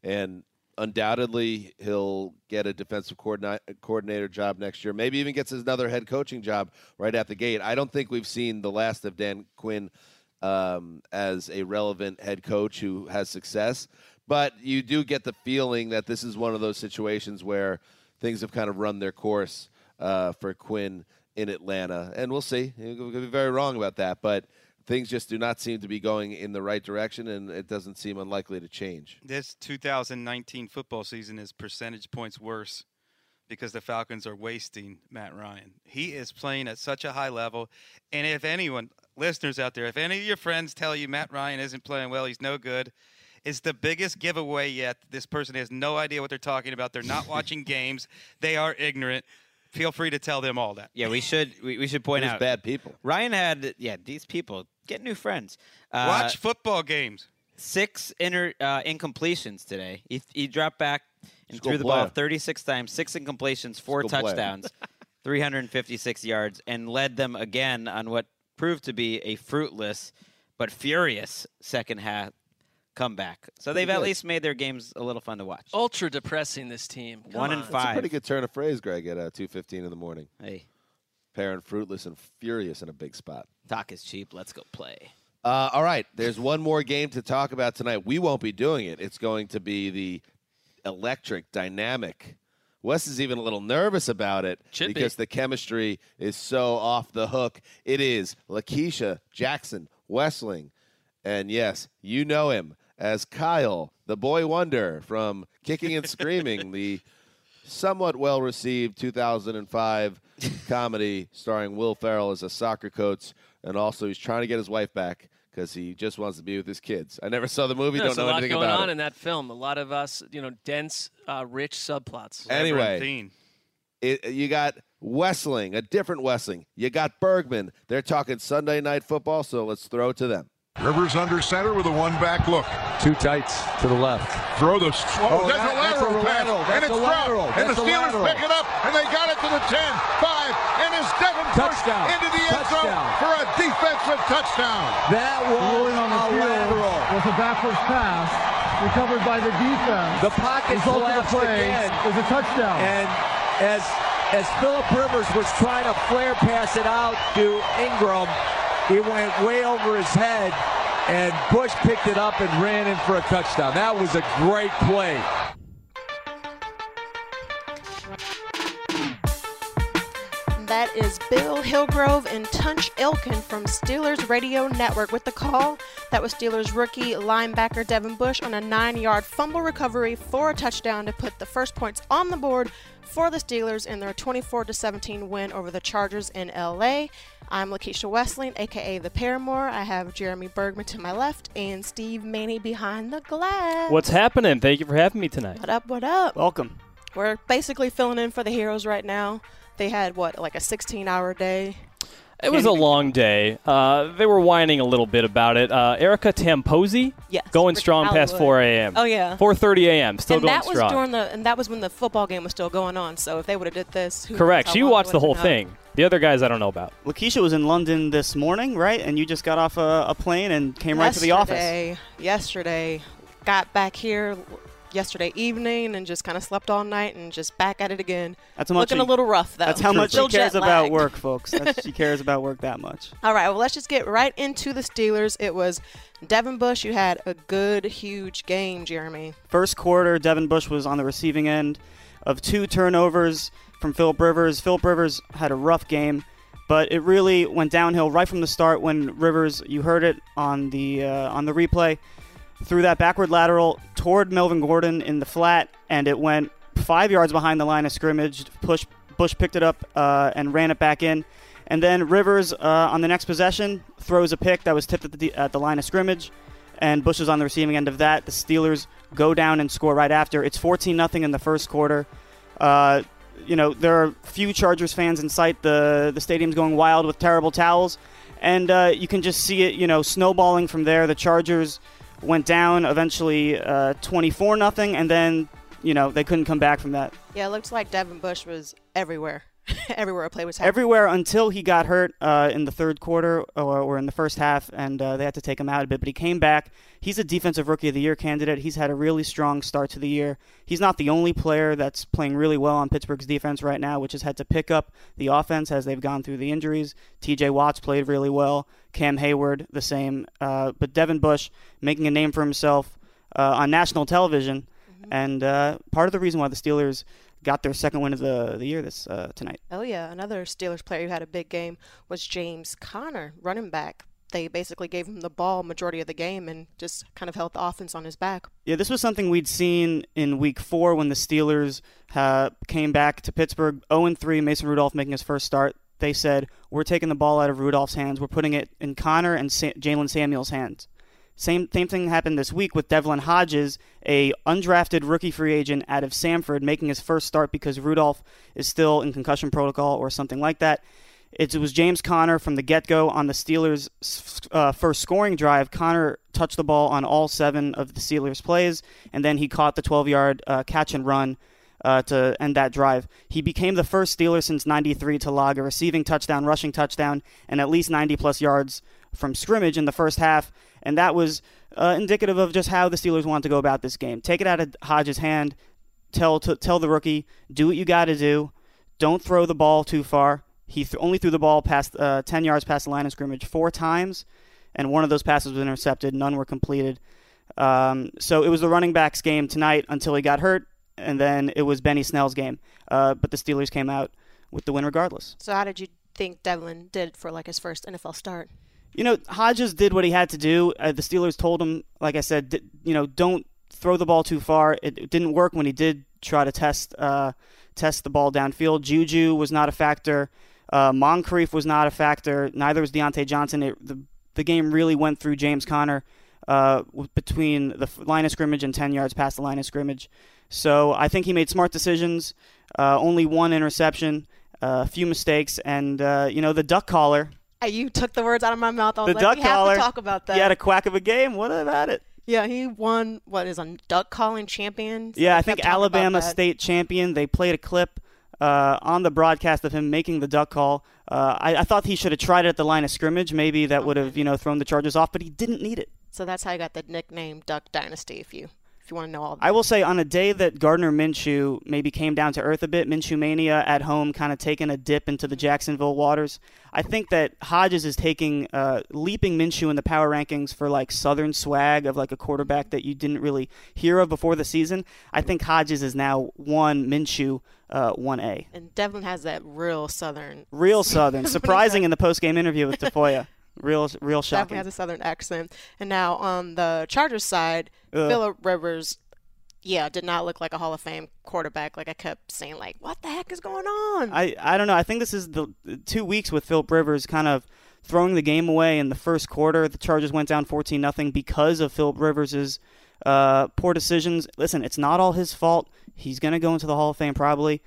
And undoubtedly, he'll get a defensive coordina- coordinator job next year. Maybe even gets another head coaching job right at the gate. I don't think we've seen the last of Dan Quinn um, as a relevant head coach who has success. But you do get the feeling that this is one of those situations where things have kind of run their course uh, for Quinn in Atlanta. And we'll see. We could be very wrong about that. But things just do not seem to be going in the right direction, and it doesn't seem unlikely to change. This 2019 football season is percentage points worse because the Falcons are wasting Matt Ryan. He is playing at such a high level. And if anyone, listeners out there, if any of your friends tell you Matt Ryan isn't playing well, he's no good, it's the biggest giveaway yet. This person has no idea what they're talking about. They're not (laughs) watching games, they are ignorant. Feel free to tell them all that. Yeah, we should we, we should point There's out bad people. Ryan had yeah these people get new friends. Uh, Watch football games. six inter, uh, incompletions today. He, he dropped back and School threw the player. ball 36 times, six incompletions, four School touchdowns, (laughs) 356 yards, and led them again on what proved to be a fruitless but furious second half comeback. So they've at least made their games a little fun to watch. Ultra depressing this team. Come One on. and That's a five. pretty good turn of phrase, Greg, at uh, 2.15 in the morning. Hey, Parent fruitless and furious in a big spot. talk is cheap. Let's go play. Uh, all right, there's one more game to talk about tonight. We won't be doing it. It's going to be the electric, dynamic. Wes is even a little nervous about it Should be. because the chemistry is so off the hook. It is Lakisha Jackson Westling. And yes, you know him as Kyle, the boy wonder from Kicking and Screaming, the somewhat well received 2005 comedy starring Will Ferrell as a soccer coach. And also, he's trying to get his wife back because he just wants to be with his kids. I never saw the movie, There's don't a know lot anything going about on it. in that film. A lot of us, you know, dense, uh, rich subplots. Anyway, it, you got Wesseling, a different Wesseling. You got Bergman. They're talking Sunday night football, so let's throw it to them. Rivers under center with a one back look. Two tights to the left. Throw the. Oh, Oh, that's, that- a that's a lateral pass. lateral. And it's a dropped. lateral. And the Steelers lateral. pick it up, and they got it to the 10, 5, and it's Devin Bush Touchdown. into the end zone for a defensive touchdown. That was Rolling on the a field lateral. was a backwards pass recovered by the defense. The pocket Result of the collapsed play again. is a touchdown. And as as Philip Rivers was trying to flare pass it out to Ingram, he went way over his head, and Bush picked it up and ran in for a touchdown. That was a great play. That is Bill Hillgrove and Tunch Ilkin from Steelers Radio Network with the call. That was Steelers rookie linebacker Devin Bush on a nine yard fumble recovery for a touchdown to put the first points on the board for the Steelers in their 24 17 win over the Chargers in LA. I'm Lakisha Wesseling, aka The Paramore. I have Jeremy Bergman to my left and Steve Manny behind the glass. What's happening? Thank you for having me tonight. What up, what up? Welcome. We're basically filling in for the heroes right now. They had, what, like a 16 hour day? It was a long day. Uh, they were whining a little bit about it. Uh, Erica Tamposi, Yes, going Rick strong past 4 a.m. Oh, yeah. 4:30 a.m. Still and going that was strong. during the and that was when the football game was still going on. So if they would have did this, who knows Correct. how She watched the whole been up. thing. The other guys I don't know about. Lakisha was in London this morning, right? And you just got off a, a plane and came right to the office. Yesterday- Yesterday, got back here yesterday evening and just kind of slept all night and just back at it again. That's much looking she- a little rough though. That's how much she cares about work, folks. That's, she (laughs) cares about work that much. All right, well, let's just get right into the Steelers. It was Devin Bush. You had a good, huge game, Jeremy. First quarter, Devin Bush was on the receiving end of two turnovers from Philip Rivers. Philip Rivers had a rough game, but it really went downhill right from the start when Rivers, you heard it on the uh, on the replay, threw that backward lateral toward Melvin Gordon in the flat, and it went five yards behind the line of scrimmage. Push Bush picked it up uh, and ran it back in. And then Rivers uh, on the next possession throws a pick that was tipped at the, at the line of scrimmage, and Bush is on the receiving end of that. The Steelers go down and score right after. It's 14 nothing in the first quarter. Uh, you know there are few Chargers fans in sight. The the stadium's going wild with terrible towels, and uh, you can just see it. You know snowballing from there. The Chargers went down eventually uh, 24 nothing, and then you know they couldn't come back from that. Yeah, it looks like Devin Bush was everywhere. (laughs) everywhere a play was happening. Everywhere until he got hurt uh, in the third quarter or, or in the first half, and uh, they had to take him out a bit. But he came back. He's a Defensive Rookie of the Year candidate. He's had a really strong start to the year. He's not the only player that's playing really well on Pittsburgh's defense right now, which has had to pick up the offense as they've gone through the injuries. T.J. Watts played really well. Cam Heyward the same. Uh, but Devin Bush making a name for himself uh, on national television, and uh, part of the reason why the Steelers got their second win of the the year this uh, tonight. Oh yeah, another Steelers player who had a big game was James Conner, running back. They basically gave him the ball majority of the game and just kind of held the offense on his back. Yeah, this was something we'd seen in Week Four when the Steelers uh, came back to Pittsburgh, 0-3. Mason Rudolph making his first start. They said, "We're taking the ball out of Rudolph's hands. We're putting it in Conner and Sa- Jaylen Samuels' hands." Same same thing happened this week with Devlin Hodges, a undrafted rookie free agent out of Samford, making his first start because Rudolph is still in concussion protocol or something like that. It was James Conner from the get go on the Steelers' uh, first scoring drive. Conner touched the ball on all seven of the Steelers' plays, and then he caught the 12 yard uh, catch and run uh, to end that drive. He became the first Steeler since 93 to log a receiving touchdown, rushing touchdown, and at least 90 plus yards from scrimmage in the first half. And that was uh, indicative of just how the Steelers want to go about this game. Take it out of Hodges' hand. Tell tell the rookie, do what you got to do. Don't throw the ball too far. He th- only threw the ball past uh, 10 yards past the line of scrimmage four times, and one of those passes was intercepted. None were completed. Um, so it was the running backs game tonight until he got hurt, and then it was Benny Snell's game. Uh, but the Steelers came out with the win regardless. So how did you think Devlin did for like his first NFL start? You know, Hodges did what he had to do. Uh, the Steelers told him, like I said, d- you know, don't throw the ball too far. It, it didn't work when he did try to test uh, test the ball downfield. Juju was not a factor. Uh, Moncrief was not a factor. Neither was Diontae Johnson. It, the the game really went through James Conner uh, between the line of scrimmage and 10 yards past the line of scrimmage. So I think he made smart decisions. Uh, only one interception, uh, a few mistakes, and uh, you know the duck collar. You took the words out of my mouth. I was The like, duck we collar. have to talk about that. He had a quack of a game. What about it? yeah, he won. What is a duck calling champion? So Yeah, I think kept talking about Alabama state champion. They played a clip uh, on the broadcast of him making the duck call. Uh, I, I thought he should have tried it at the line of scrimmage. Maybe that would have you know thrown the Chargers off, but he didn't need it. So that's how I got the nickname Duck Dynasty. If you if you want to know all. I will say on a day that Gardner Minshew maybe came down to earth a bit, Minshew mania at home, kind of taking a dip into the Jacksonville waters. I think that Hodges is taking uh, leaping Minshew in the power rankings for like Southern swag of like a quarterback that you didn't really hear of before the season. I think Hodges is now one Minshew, uh, one A. And Devlin has that real Southern. (laughs) Real Southern, (laughs) surprising in the post game interview with Tafoya. Real, real shocking. Definitely has a Southern accent. And now on the Chargers side, Ugh. Philip Rivers, yeah, did not look like a Hall of Fame quarterback. Like I kept saying, like, what the heck is going on? I, I don't know. I think this is the the two weeks with Philip Rivers kind of throwing the game away in the first quarter. The Chargers went down 14 nothing because of Philip Rivers's uh, poor decisions. Listen, it's not all his fault. He's going to go into the Hall of Fame probably.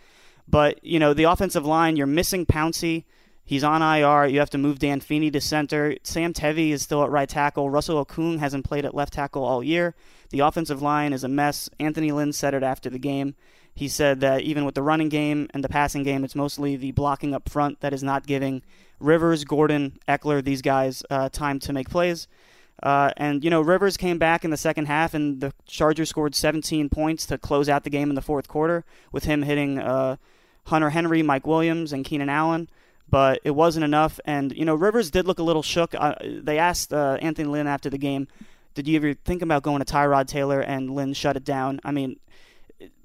But, you know, the offensive line, you're missing Pouncey. He's on IR. You have to move Dan Feeney to center. Sam Tevi is still at right tackle. Russell Okung hasn't played at left tackle all year. The offensive line is a mess. Anthony Lynn said it after the game. He said that even with the running game and the passing game, it's mostly the blocking up front that is not giving Rivers, Gordon, Ekeler, these guys uh, time to make plays. Uh, and, you know, Rivers came back in the second half, and the Chargers scored 17 points to close out the game in the fourth quarter, with him hitting uh, Hunter Henry, Mike Williams, and Keenan Allen. But it wasn't enough. And, you know, Rivers did look a little shook. Uh, they asked uh, Anthony Lynn after the game, did you ever think about going to Tyrod Taylor? And Lynn shut it down. I mean,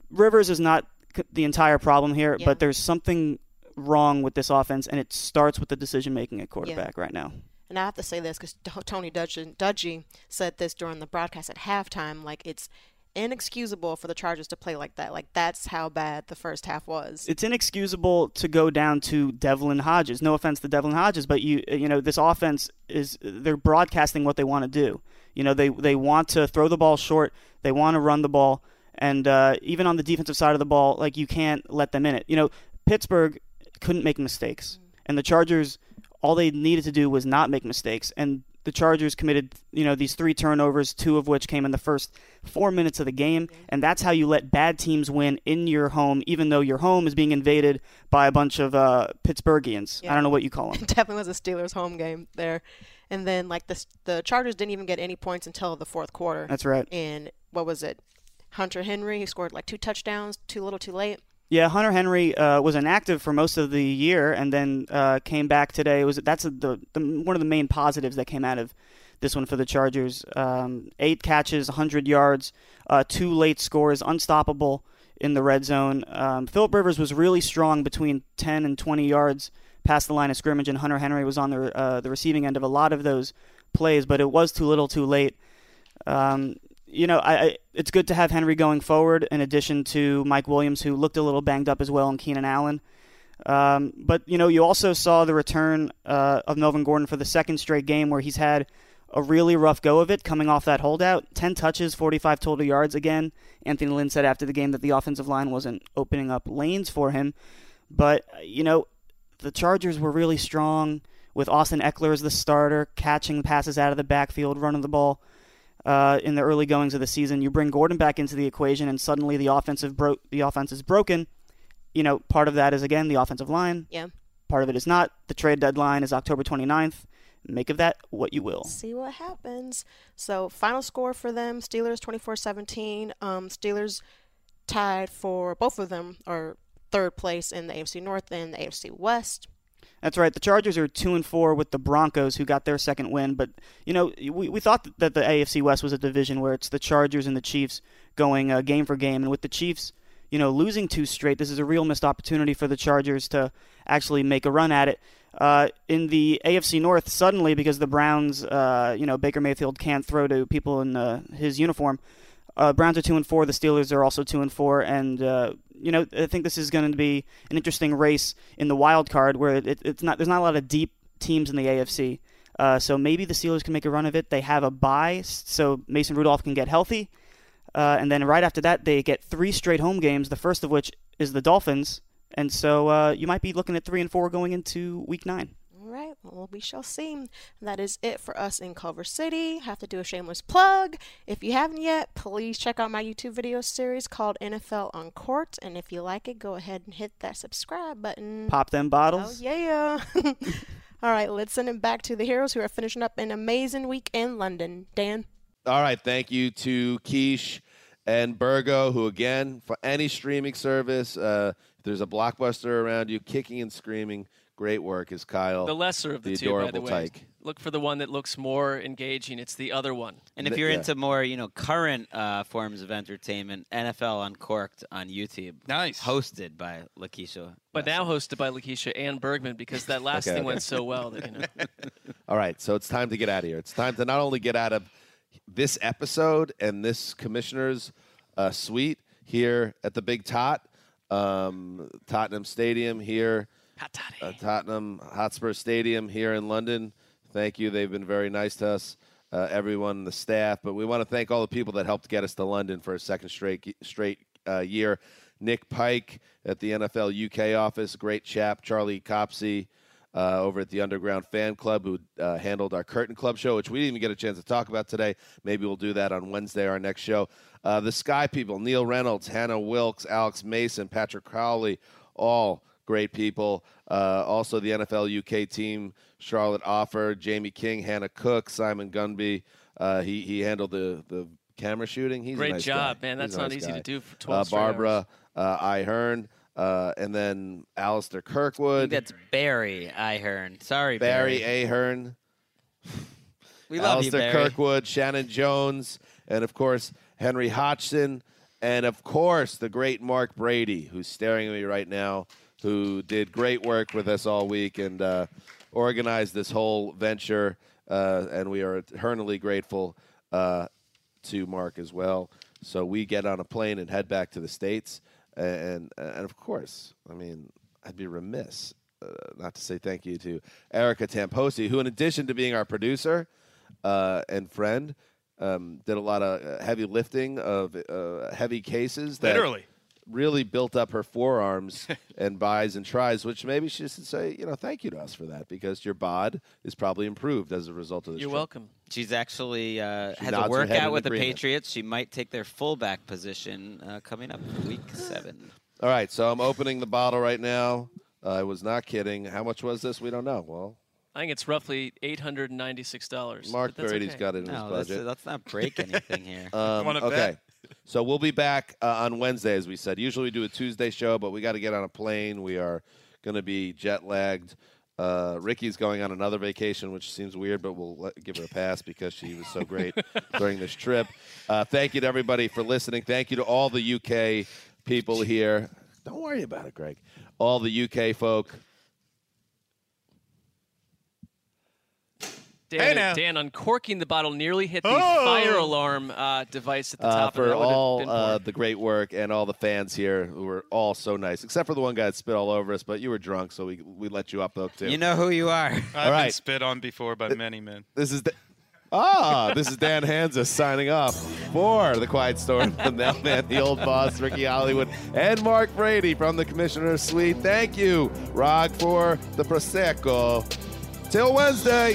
Rivers is not the entire problem here, but there's something wrong with this offense, and it starts with the decision making at quarterback right now. And I have to say this because Tony Dungy, Dungy said this during the broadcast at halftime. Like it's inexcusable for the Chargers to play like that. Like that's how bad the first half was. It's inexcusable to go down to Devlin Hodges. No offense to Devlin Hodges, but you you know this offense is they're broadcasting what they want to do. You know they they want to throw the ball short. They want to run the ball, and uh, even on the defensive side of the ball, like you can't let them in it. You know Pittsburgh couldn't make mistakes, and the Chargers all they needed to do was not make mistakes, and the Chargers committed, you know, these three turnovers, two of which came in the first four minutes of the game, and that's how you let bad teams win in your home, even though your home is being invaded by a bunch of uh, Pittsburghians. I don't know what you call them. It (laughs) definitely was a Steelers home game there. And then like the the Chargers didn't even get any points until the fourth quarter. That's right. And what was it? Hunter Henry he scored like two touchdowns, too little, too late. Yeah, Hunter Henry uh, was inactive for most of the year, and then uh, came back today. It was that's the, the one of the main positives that came out of this one for the Chargers. Um, eight catches, 100 yards, uh, two late scores, unstoppable in the red zone. Um, Philip Rivers was really strong between 10 and 20 yards past the line of scrimmage, and Hunter Henry was on the uh, the receiving end of a lot of those plays, but it was too little, too late. Um, you know, I, I, it's good to have Henry going forward in addition to Mike Williams, who looked a little banged up as well, and Keenan Allen. Um, but you know, you also saw the return uh, of Melvin Gordon for the second straight game, where he's had a really rough go of it, coming off that holdout. Ten touches, 45 total yards. Again, Anthony Lynn said after the game that the offensive line wasn't opening up lanes for him. But you know, the Chargers were really strong with Austin Ekeler as the starter, catching passes out of the backfield, running the ball uh, in the early goings of the season. You bring Gordon back into the equation, and suddenly the offensive bro- the offense is broken. You know, part of that is again the offensive line. Yeah. Part of it is not. The trade deadline is October 29th. make of that what you will. See what happens. So, final score for them Steelers 24 17. Um, Steelers tied for both of them are third place in the AFC North and the AFC West. That's right. The Chargers are two and four with the Broncos, who got their second win. But you know, we, we thought that the AFC West was a division where it's the Chargers and the Chiefs going uh, game for game, and with the Chiefs, you know, losing two straight, this is a real missed opportunity for the Chargers to actually make a run at it. Uh, in the AFC North, suddenly because the Browns, uh, you know, Baker Mayfield can't throw to people in uh, his uniform. Uh, Browns are two and four. The Steelers are also two and four, and uh, you know I think this is going to be an interesting race in the wild card where it, it's not there's not a lot of deep teams in the AFC. Uh, so maybe the Steelers can make a run of it. They have a bye, so Mason Rudolph can get healthy, uh, and then right after that they get three straight home games. The first of which is the Dolphins, and so uh, you might be looking at three and four going into Week Nine. All right, well, we shall see. That is it for us in Culver City. Have to do a shameless plug. If you haven't yet, please check out my YouTube video series called NFL Uncorked. And if you like it, go ahead and hit that subscribe button. Pop them bottles. Oh, yeah. (laughs) All right, let's send it back to the heroes who are finishing up an amazing week in London. Dan? All right, thank you to Quiche and Burgo, who again, for any streaming service, uh, if there's a blockbuster around you, kicking and screaming, great work is Kyle. The lesser of the, two, by the way. tyke. Look for the one that looks more engaging. It's the other one. And if you're into more, you know, current uh, forms of entertainment, NFL Uncorked on YouTube. Nice. Hosted by Lakisha. But now hosted by Lakisha and Bergman because that last (laughs) Okay, thing okay. went so well that you know. (laughs) All right, so it's time to get out of here. It's time to not only get out of this episode and this commissioner's uh, suite here at the Big Tot, um, Tottenham Stadium here, uh, Tottenham Hotspur Stadium here in London. Thank you. They've been very nice to us, uh, everyone, the staff. But we want to thank all the people that helped get us to London for a second straight straight uh, year. Nick Pike at the NFL UK office, great chap. Charlie Copsey uh, over at the Underground Fan Club, who uh, handled our Curtain Club show, which we didn't even get a chance to talk about today. Maybe we'll do that on Wednesday, our next show. Uh, the Sky people, Neil Reynolds, Hannah Wilkes, Alex Mason, Patrick Crowley, all great people. Uh, also, the NFL UK team, Charlotte Offer, Jamie King, Hannah Cook, Simon Gunby. Uh, he, he handled the, the camera shooting. He's a Great nice job, guy. man. That's a not nice easy to do for 12 Uh, Barbara uh, Ihern, uh, and then Alistair I Kirkwood. think that's Barry Ihern. Sorry, Barry Barry. Ahern. We love Alistair you, Barry. Kirkwood, Shannon Jones, and of course Henry Hodgson, and of course the great Mark Brady, who's staring at me right now, who did great work with us all week and uh, organized this whole venture. Uh, and we are eternally grateful uh, to Mark as well. So we get on a plane and head back to the states, and and of course, I mean, I'd be remiss uh, not to say thank you to Erica Tamposi, who, in addition to being our producer uh, and friend, um, did a lot of uh, heavy lifting of heavy cases. That Literally. Really built up her forearms (laughs) and buys and tries, which maybe she should say, you know, thank you to us for that because your bod is probably improved as a result of this. You're trip. welcome. She's actually uh, She has nods a workout in with the. Patriots. She might take their fullback position uh, coming up in week seven. All right, so I'm opening the bottle right now. Uh, I was not kidding. How much was this? We don't know. Well, I think it's roughly eight hundred and ninety-six dollars. Mark but that's Brady's okay. got it in No, his let's, budget. let's not break anything here. (laughs) Um, Wanna okay. bet? So we'll be back uh, on Wednesday, as we said. Usually we do a Tuesday show, but we got to get on a plane. We are going to be jet lagged. Uh, Ricky's going on another vacation, which seems weird, but we'll let, give her a pass because she was so great (laughs) during this trip. Uh, thank you to everybody for listening. Thank you to all the UK people here. Don't worry about it, Greg. All the UK folk. Dan, Hey. Dan, uncorking the bottle nearly hit the Oh! fire alarm uh, device at the uh, top. and for that all uh, the great work and all the fans here who were all so nice, except for the one guy that spit all over us. But you were drunk, so we we let you up though too. You know who you are. I've all been right, spit on before by many men. this is. Da- Ah, this is Dan Hanzus signing off for the Quiet Storm, the mailman, the old boss, Ricky Hollywood, and Mark Brady from the Commissioner's Suite. Thank you, Rog, for the Prosecco. Till Wednesday.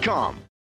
Rocketmoney.com.